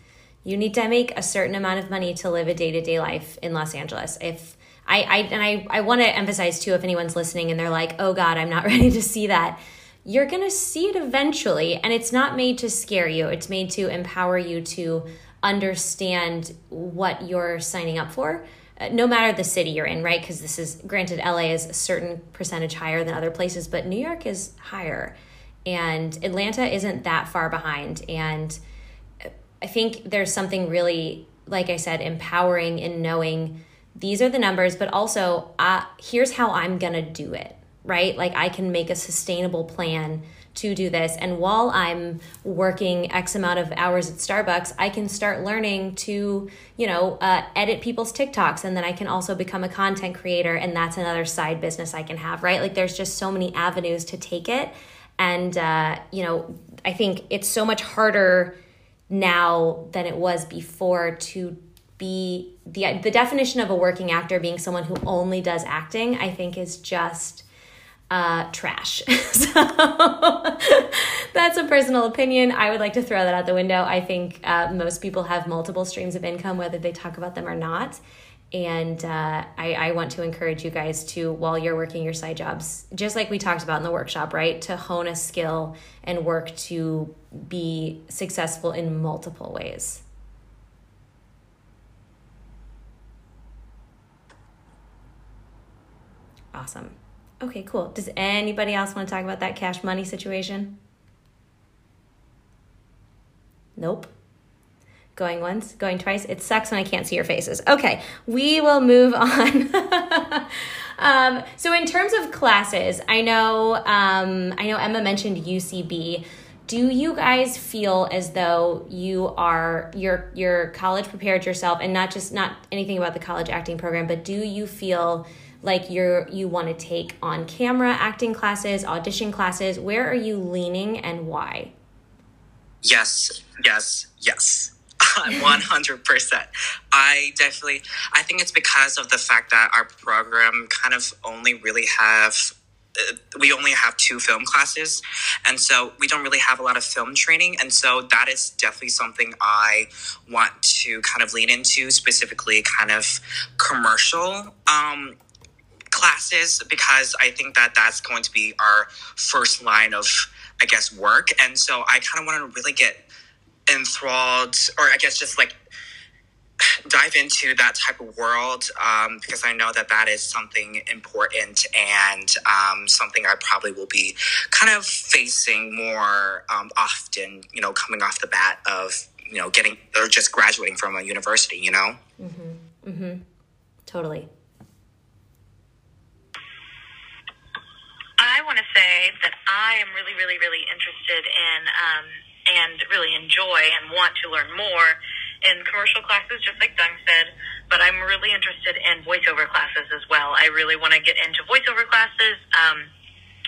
you need to make a certain amount of money to live a day to day life in Los Angeles. If I, I and I, I want to emphasize too, if anyone's listening and they're like, oh God, I'm not [LAUGHS] ready to see that you're going to see it eventually. And it's not made to scare you, it's made to empower you to understand what you're signing up for. Uh, no matter the city you're in, right? Because this is granted, LA is a certain percentage higher than other places, but New York is higher, and Atlanta isn't that far behind. And I think there's something really, like I said, empowering in knowing these are the numbers, but also uh, here's how I'm gonna do it right? Like I can make a sustainable plan to do this. And while I'm working X amount of hours at Starbucks, I can start learning to, you know, uh, edit people's TikToks. And then I can also become a content creator. And that's another side business I can have, right? Like there's just so many avenues to take it. And, uh, you know, I think it's so much harder now than it was before to be the the definition of a working actor being someone who only does acting i think is just uh, trash. [LAUGHS] so that's a personal opinion. I would like to throw that out the window. I think uh, most people have multiple streams of income, whether they talk about them or not. And uh, I, I want to encourage you guys to, while you're working your side jobs, just like we talked about in the workshop, right? To hone a skill and work to be successful in multiple ways. Awesome. Okay, cool. Does anybody else want to talk about that cash money situation? Nope. Going once, going twice. It sucks when I can't see your faces. Okay, we will move [LAUGHS] on. um, so, in terms of classes, I know um, I know Emma mentioned UCB. Do you guys feel as though you are your your college prepared yourself, and not just not anything about the college acting program, but do you feel like you're you want to take on camera acting classes audition classes where are you leaning and why? Yes yes yes. [LAUGHS] 100% i definitely i think it's because of the fact that our program kind of only really have uh, we only have two film classes and so we don't really have a lot of film training and so that is definitely something i want to kind of lean into specifically kind of commercial um, classes because I think that that's going to be our first line of, I guess, work. And so I kind of want to really get enthralled, or I guess just like dive into that type of world um, because I know that that is something important and um, something I probably will be kind of facing more um, often, you know, coming off the bat of, you know, getting or just graduating from a university, you know? Mm-hmm. Mm-hmm. Totally. I want to say that I am really, really, really interested in um, and really enjoy and want to learn more in commercial classes, just like Dung said. But I'm really interested in voiceover classes as well. I really want to get into voiceover classes. Um,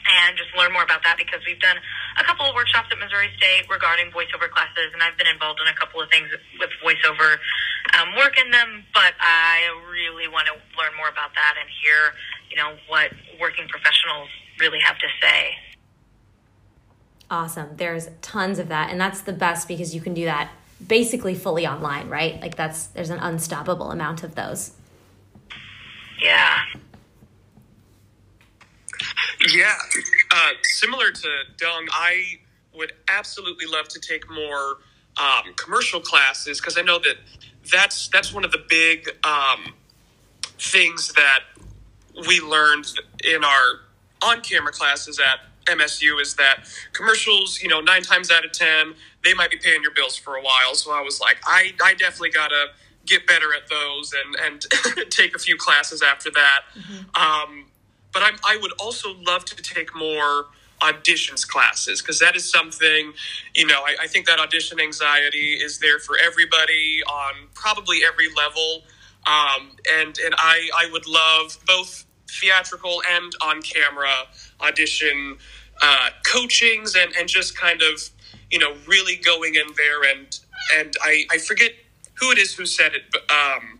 and just learn more about that because we've done a couple of workshops at Missouri State regarding voiceover classes, and I've been involved in a couple of things with voiceover um, work in them. But I really want to learn more about that and hear, you know, what working professionals really have to say. Awesome. There's tons of that, and that's the best because you can do that basically fully online, right? Like that's there's an unstoppable amount of those. Yeah. Yeah, uh, similar to Dung, I would absolutely love to take more um, commercial classes because I know that that's that's one of the big um, things that we learned in our on-camera classes at MSU is that commercials, you know, nine times out of ten, they might be paying your bills for a while. So I was like, I, I definitely gotta get better at those and and [LAUGHS] take a few classes after that. Mm-hmm. Um, but I'm, I would also love to take more auditions classes because that is something, you know, I, I think that audition anxiety is there for everybody on probably every level. Um, and and I, I would love both theatrical and on camera audition uh, coachings and, and just kind of, you know, really going in there and and I, I forget who it is who said it, but um,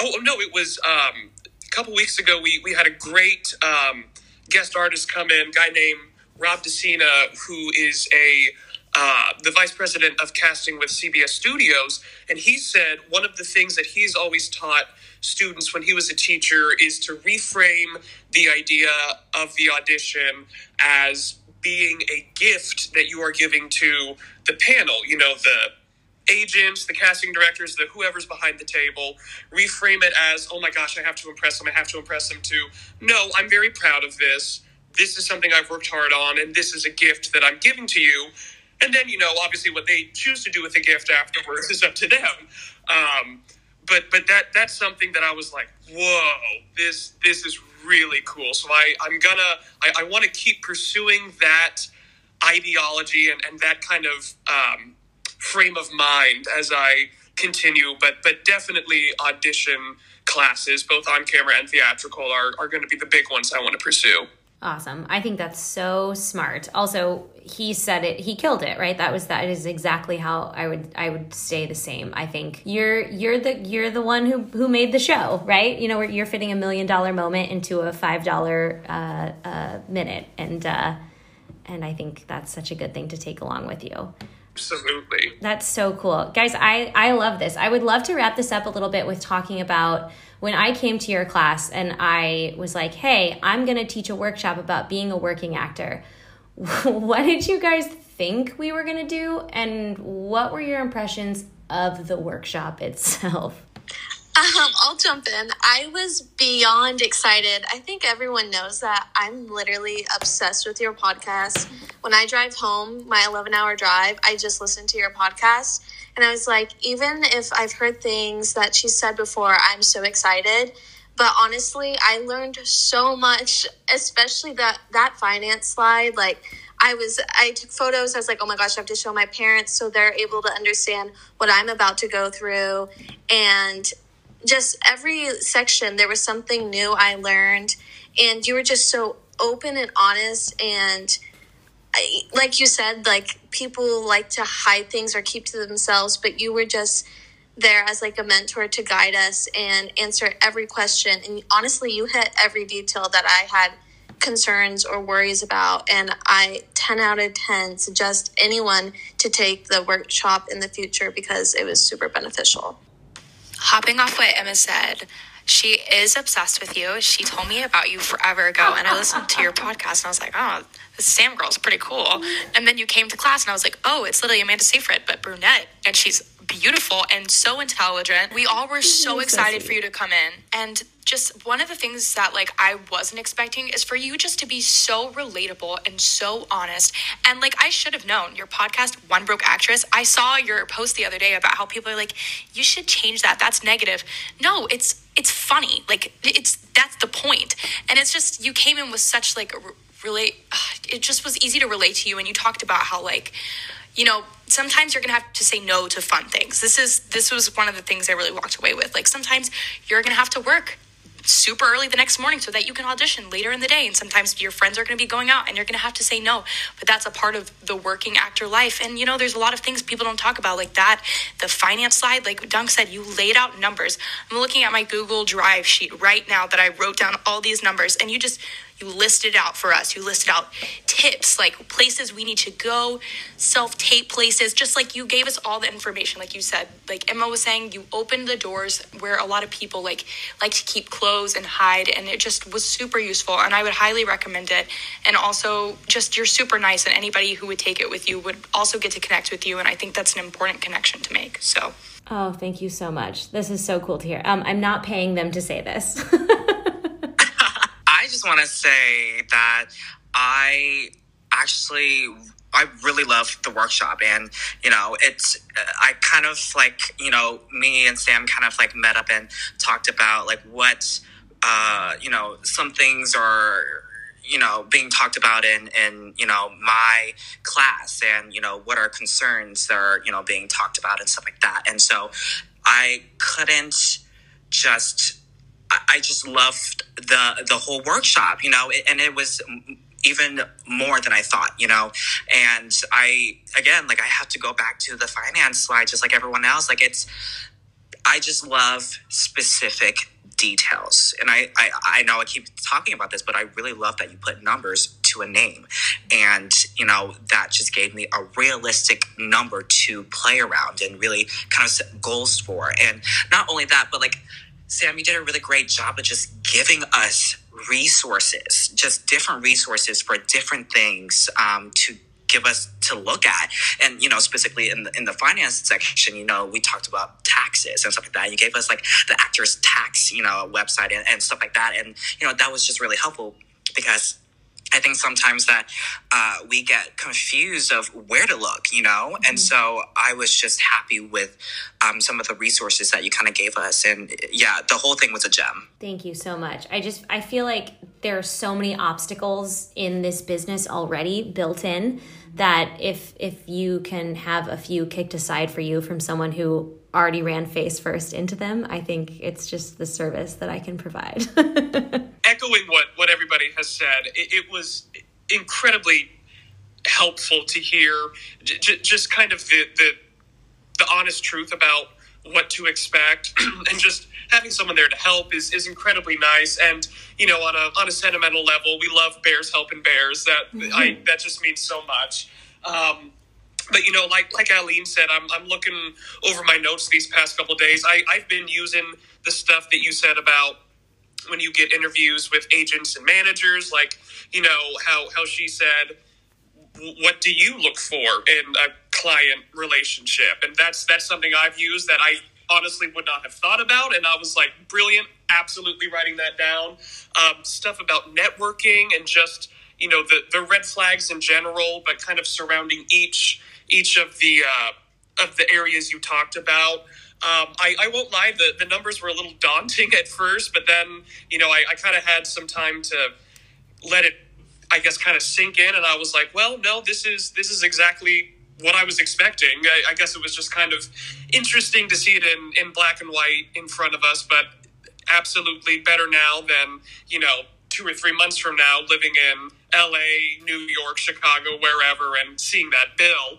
oh no, it was um, a couple weeks ago, we, we had a great um, guest artist come in, guy named Rob Decina, who is a uh, the vice president of casting with CBS Studios, and he said one of the things that he's always taught students when he was a teacher is to reframe the idea of the audition as being a gift that you are giving to the panel. You know, the agents, the casting directors, the whoever's behind the table, reframe it as, oh my gosh, I have to impress them, I have to impress them too. No, I'm very proud of this. This is something I've worked hard on, and this is a gift that I'm giving to you. And then, you know, obviously what they choose to do with the gift afterwards is up to them. Um, but but that that's something that I was like, whoa, this this is really cool. So I, I'm gonna I, I want to keep pursuing that ideology and, and that kind of um, frame of mind as I continue, but but definitely audition classes, both on camera and theatrical, are, are going to be the big ones I want to pursue. Awesome. I think that's so smart. Also, he said it, he killed it, right? That was that is exactly how I would I would stay the same. I think you're you're the you're the one who who made the show, right? You know, you're fitting a million dollar moment into a five dollar uh, uh, minute, and uh, and I think that's such a good thing to take along with you. Absolutely. That's so cool. Guys, I, I love this. I would love to wrap this up a little bit with talking about when I came to your class and I was like, hey, I'm going to teach a workshop about being a working actor. [LAUGHS] what did you guys think we were going to do? And what were your impressions of the workshop itself? Um, I'll jump in. I was beyond excited. I think everyone knows that I'm literally obsessed with your podcast. When I drive home, my 11 hour drive, I just listen to your podcast. And I was like, even if I've heard things that she said before, I'm so excited. But honestly, I learned so much, especially that that finance slide. Like, I was, I took photos. I was like, oh my gosh, I have to show my parents so they're able to understand what I'm about to go through. And just every section there was something new I learned and you were just so open and honest and I, like you said like people like to hide things or keep to themselves but you were just there as like a mentor to guide us and answer every question and honestly you hit every detail that I had concerns or worries about and I 10 out of 10 suggest anyone to take the workshop in the future because it was super beneficial hopping off what Emma said, she is obsessed with you. She told me about you forever ago, and I listened to your podcast, and I was like, oh, Sam girl is pretty cool. And then you came to class, and I was like, oh, it's literally Amanda Seyfried, but brunette, and she's beautiful and so intelligent. We all were so excited for you to come in, and just one of the things that like I wasn't expecting is for you just to be so relatable and so honest. And like I should have known your podcast, One Broke Actress. I saw your post the other day about how people are like, you should change that. That's negative. No, it's it's funny. Like it's that's the point. And it's just you came in with such like really it just was easy to relate to you and you talked about how like you know, sometimes you're gonna have to say no to fun things. This is this was one of the things I really walked away with. Like sometimes you're gonna have to work super early the next morning so that you can audition later in the day. And sometimes your friends are to be going out and you're to have to say no. But that's a part of the working actor life. And, you know, there's a lot of things people don't talk about like that. The finance side, like Dung said, you laid out numbers. I'm looking at my Google Drive sheet right now that I wrote down all these numbers and you just you listed out for us. You listed out tips, like places we need to go, self tape places, just like you gave us all the information. Like you said, like Emma was saying, you opened the doors where a lot of people like like to keep clothes and hide, and it just was super useful. And I would highly recommend it. And also, just you're super nice, and anybody who would take it with you would also get to connect with you. And I think that's an important connection to make. So. Oh, thank you so much. This is so cool to hear. Um, I'm not paying them to say this. [LAUGHS] just want to say that I actually I really love the workshop, and you know, it's I kind of like you know me and Sam kind of like met up and talked about like what uh, you know some things are you know being talked about in in you know my class and you know what are concerns that are you know being talked about and stuff like that. And so i couldn't just I just loved the the whole workshop, you know, and it was even more than I thought, you know. And I again, like I have to go back to the finance slide, just like everyone else. Like it's, I just love specific details, and I I, I know I keep talking about this, but I really love that you put numbers to a name, and you know that just gave me a realistic number to play around and really kind of set goals for. And not only that, but like Sam, you did a really great job of just giving us resources, just different resources for different things um, to give us to look at. And, you know, specifically in the, in the finance section, you know, we talked about taxes and stuff like that. You gave us like the actor's tax, you know, website and, and stuff like that. And, you know, that was just really helpful because I think sometimes that uh, we get confused of where to look, you know? Mm-hmm. And so I was just happy with um, some of the resources that you kind of gave us. And yeah, the whole thing was a gem. Thank you so much. I just, I feel like there are so many obstacles in this business already built in that if if you can have a few kicked aside for you from someone who already ran face first into them, I think it's just the service that I can provide. [LAUGHS] Echoing what what everybody has said, it, it was incredibly helpful to hear j- just kind of the, the the honest truth about what to expect. [CLEARS THROAT] And just having someone there to help is, is incredibly nice. And you know on a on a sentimental level we love bears helping bears. That mm-hmm. i that just means so much. Um, but you know like like Eileen said i'm, I'm looking over my notes these past couple days. I, i've been using the stuff that you said about when you get interviews with agents and managers like you know how how she said what do you look for in a client relationship? And that's that's something i've used that i honestly would not have thought about and i was like brilliant absolutely writing that down. Um, stuff about networking and just you know the the red flags in general but kind of surrounding each each of the uh, of the areas you talked about um, I, I, won't lie, the, the numbers were a little daunting at first, but then, you know, I, I kind of had some time to let it I guess kind of sink in, and I was like, well, no, this is this is exactly what I was expecting. I, I, guess it was just kind of interesting to see it in in black and white in front of us, but absolutely better now than you know two or three months from now, living in L.A., New York, Chicago, wherever, and seeing that bill.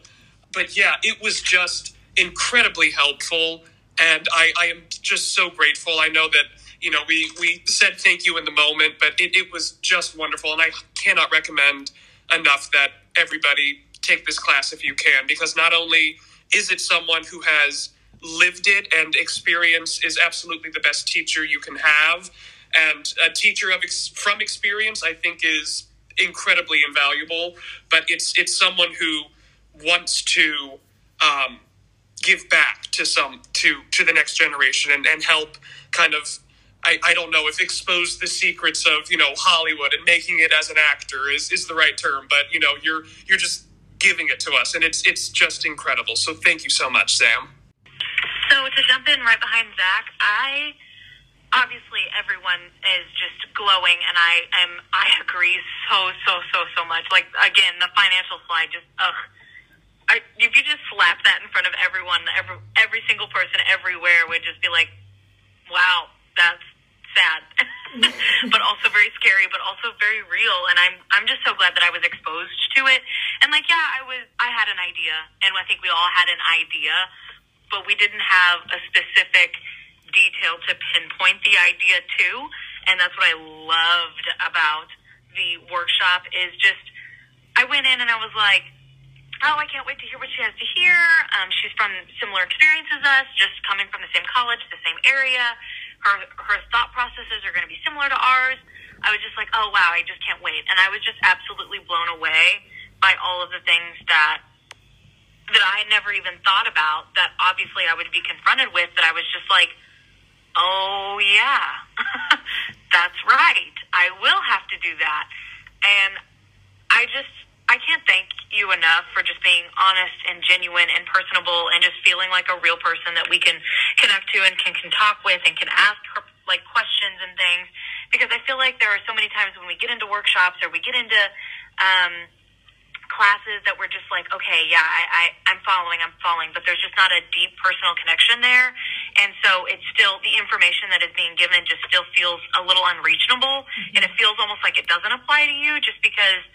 But yeah, it was just incredibly helpful, and I, I am just so grateful. I know that you know, we, we said thank you in the moment, but it, it was just wonderful. And I cannot recommend enough that everybody take this class if you can, because not only is it someone who has lived it and experience is absolutely the best teacher you can have. And a teacher of ex- from experience, I think, is incredibly invaluable. But it's it's someone who wants to um, give back to some to to the next generation and, and help kind of I, I don't know if expose the secrets of you know Hollywood and making it as an actor is, is the right term, but you know you're you're just giving it to us, and it's it's just incredible. So thank you so much, Sam. So to jump in right behind Zach, I obviously everyone is just glowing, and I am I agree so so so so much. Like again, the financial slide just ugh I, if you just slap that in front of everyone, every every single person everywhere would just be like, "Wow, that's sad," [LAUGHS] but also very scary, but also very real. And I'm I'm just so glad that I was exposed to it. And like, yeah, I was I had an idea, and I think we all had an idea, but we didn't have a specific detail to pinpoint the idea to. And that's what I loved about the workshop is just I went in and I was like oh, I can't wait to hear what she has to hear. Um, she's from similar experience as us, just coming from the same college, the same area. Her her thought processes are going to be similar to ours. I was just like, oh wow, I just can't wait, and I was just absolutely blown away by all of the things that that I had never even thought about. That obviously I would be confronted with. That I was just like, oh yeah, [LAUGHS] that's right. I will have to do that, and I just I can't thank you enough for just being honest and genuine and personable and just feeling like a real person that we can connect to and can, can talk with and can ask her like questions and things because I feel like there are so many times when we get into workshops or we get into um, classes that we're just like, okay, yeah, I, I, I'm following, I'm following, but there's just not a deep personal connection there. And so it's still, the information that is being given just still feels a little unreachable mm-hmm. and it feels almost like it doesn't apply to you just because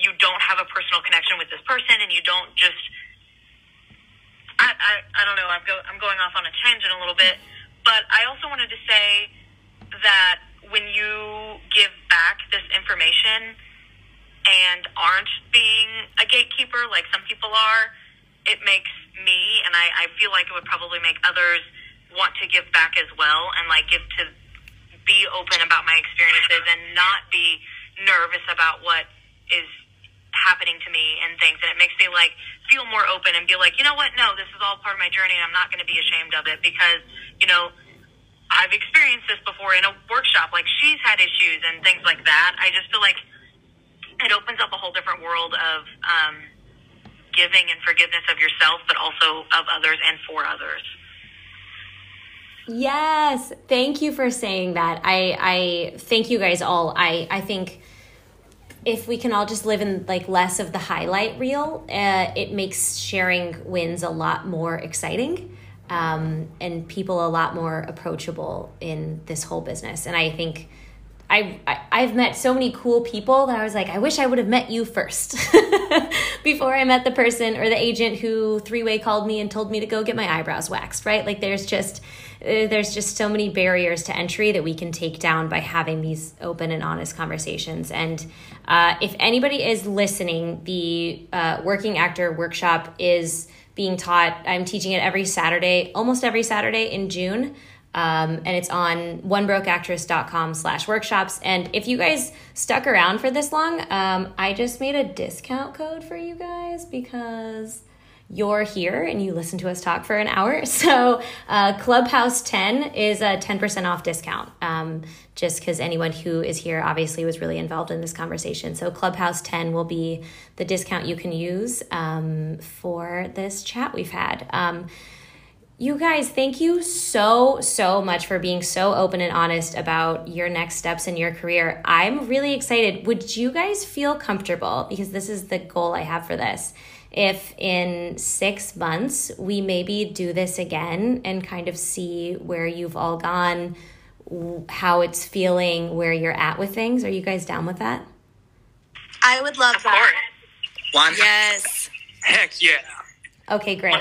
you don't have a personal connection with this person and you don't just I, I, I don't know I'm, go, I'm going off on a tangent a little bit but I also wanted to say that when you give back this information and aren't being a gatekeeper like some people are it makes me and I, I feel like it would probably make others want to give back as well and like give to be open about my experiences and not be nervous about what is happening to me and things and it makes me like feel more open and be like you know what? No this is all part of my journey and i'm not going to be ashamed of it because you know i've experienced this before in a workshop. Like she's had issues and things like that. I just feel like it opens up a whole different world of um, giving and forgiveness of yourself but also of others and for others. Yes. Thank you for saying that. I i thank you guys all. I i think if we can all just live in like less of the highlight reel, uh, it makes sharing wins a lot more exciting um, and people a lot more approachable in this whole business. And I think I, I have met so many cool people that I was like, I wish I would have met you first [LAUGHS] before I met the person or the agent who three way called me and told me to go get my eyebrows waxed. Right? Like there's just uh, there's just so many barriers to entry that we can take down by having these open and honest conversations. And uh, if anybody is listening, the uh, Working Actor Workshop is being taught. I'm teaching it every Saturday, almost every Saturday in June. Um, and it's on onebrokeactress.com slash workshops. And if you guys stuck around for this long, um, I just made a discount code for you guys because you're here and you listen to us talk for an hour. [LAUGHS] So, uh, Clubhouse 10 is a 10% off discount, um, just because anyone who is here obviously was really involved in this conversation. So, Clubhouse 10 will be the discount you can use um, for this chat we've had. Um, you guys, thank you so, so much for being so open and honest about your next steps in your career. I'm really excited. Would you guys feel comfortable? Because this is the goal I have for this if in six months we maybe do this again and kind of see where you've all gone, how it's feeling, where you're at with things. Are you guys down with that? I would love that. One. Yes. Heck yeah. Okay, great. 100%.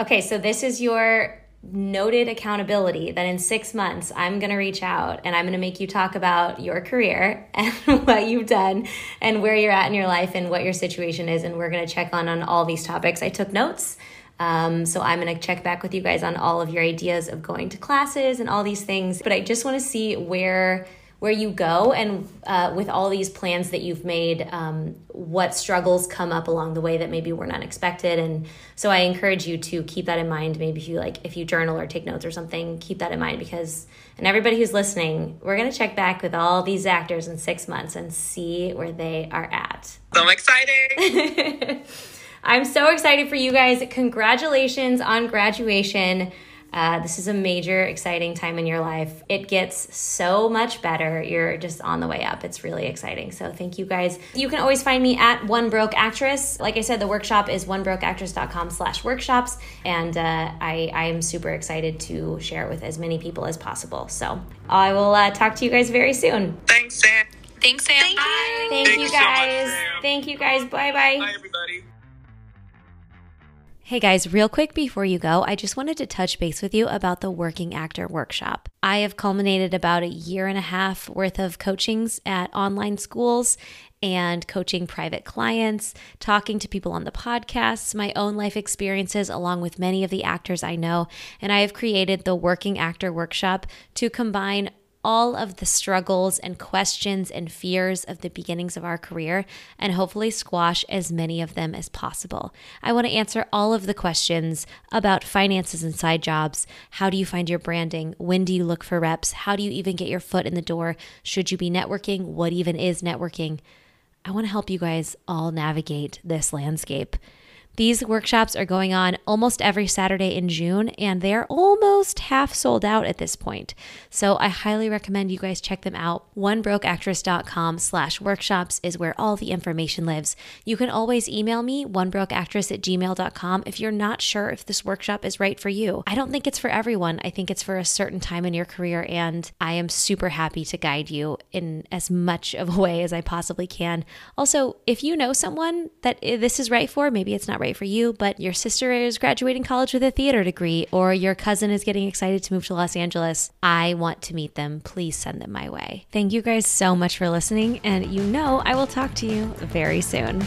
Okay, so this is your noted accountability that in six months I'm going to reach out and I'm going to make you talk about your career [LAUGHS] and what you've done and where you're at in your life and what your situation is. And we're going to check on on all these topics. I took notes. Um, so I'm going to check back with you guys on all of your ideas of going to classes and all these things. But I just want to see where where you go and uh, with all these plans that you've made um, what struggles come up along the way that maybe weren't unexpected and so i encourage you to keep that in mind. Maybe if you like if you journal or take notes or something keep that in mind because and everybody who's listening we're going to check back with all these actors in six months and see where they are at. So excited. [LAUGHS] [LAUGHS] i'm so excited for you guys. Congratulations on graduation Uh, this is a major, exciting time in your life. It gets so much better. You're just on the way up. It's really exciting. So thank you guys. You can always find me at One Broke Actress. Like I said, the workshop is onebrokeactress.com slash workshops. And uh, I, I am super excited to share it with as many people as possible. So I will uh, talk to you guys very soon. Thanks, Sam. Thanks, Sam. Thank Bye. Thank, Thank you you so much, guys. Sam. Thank you guys. Bye bye. Bye, everybody. Hey guys, real quick before you go, I just wanted to touch base with you about the Working Actor Workshop. I have culminated about a year and a half worth of coachings at online schools and coaching private clients, talking to people on the podcasts, my own life experiences, along with many of the actors I know. And I have created the Working Actor Workshop to combine all of the struggles and questions and fears of the beginnings of our career and hopefully squash as many of them as possible. I want to answer all of the questions about finances and side jobs. How do you find your branding? When do you look for reps? How do you even get your foot in the door? Should you be networking? What even is networking? I want to help you guys all navigate this landscape. These workshops are going on almost every Saturday in June, and they're almost half sold out at this point. So I highly recommend you guys check them out. OneBrokeActress.com slash workshops is where all the information lives. You can always email me, onebrokeactress at gmail.com, if you're not sure if this workshop is right for you. I don't think it's for everyone. I think it's for a certain time in your career, and I am super happy to guide you in as much of a way as I possibly can. Also, if you know someone that eh, this is right for, maybe it's not right for you, but your sister is graduating college with a theater degree, or your cousin is getting excited to move to Los Angeles, I want to meet them. Please send them my way. Thank you guys so much for listening, and you know I will talk to you very soon.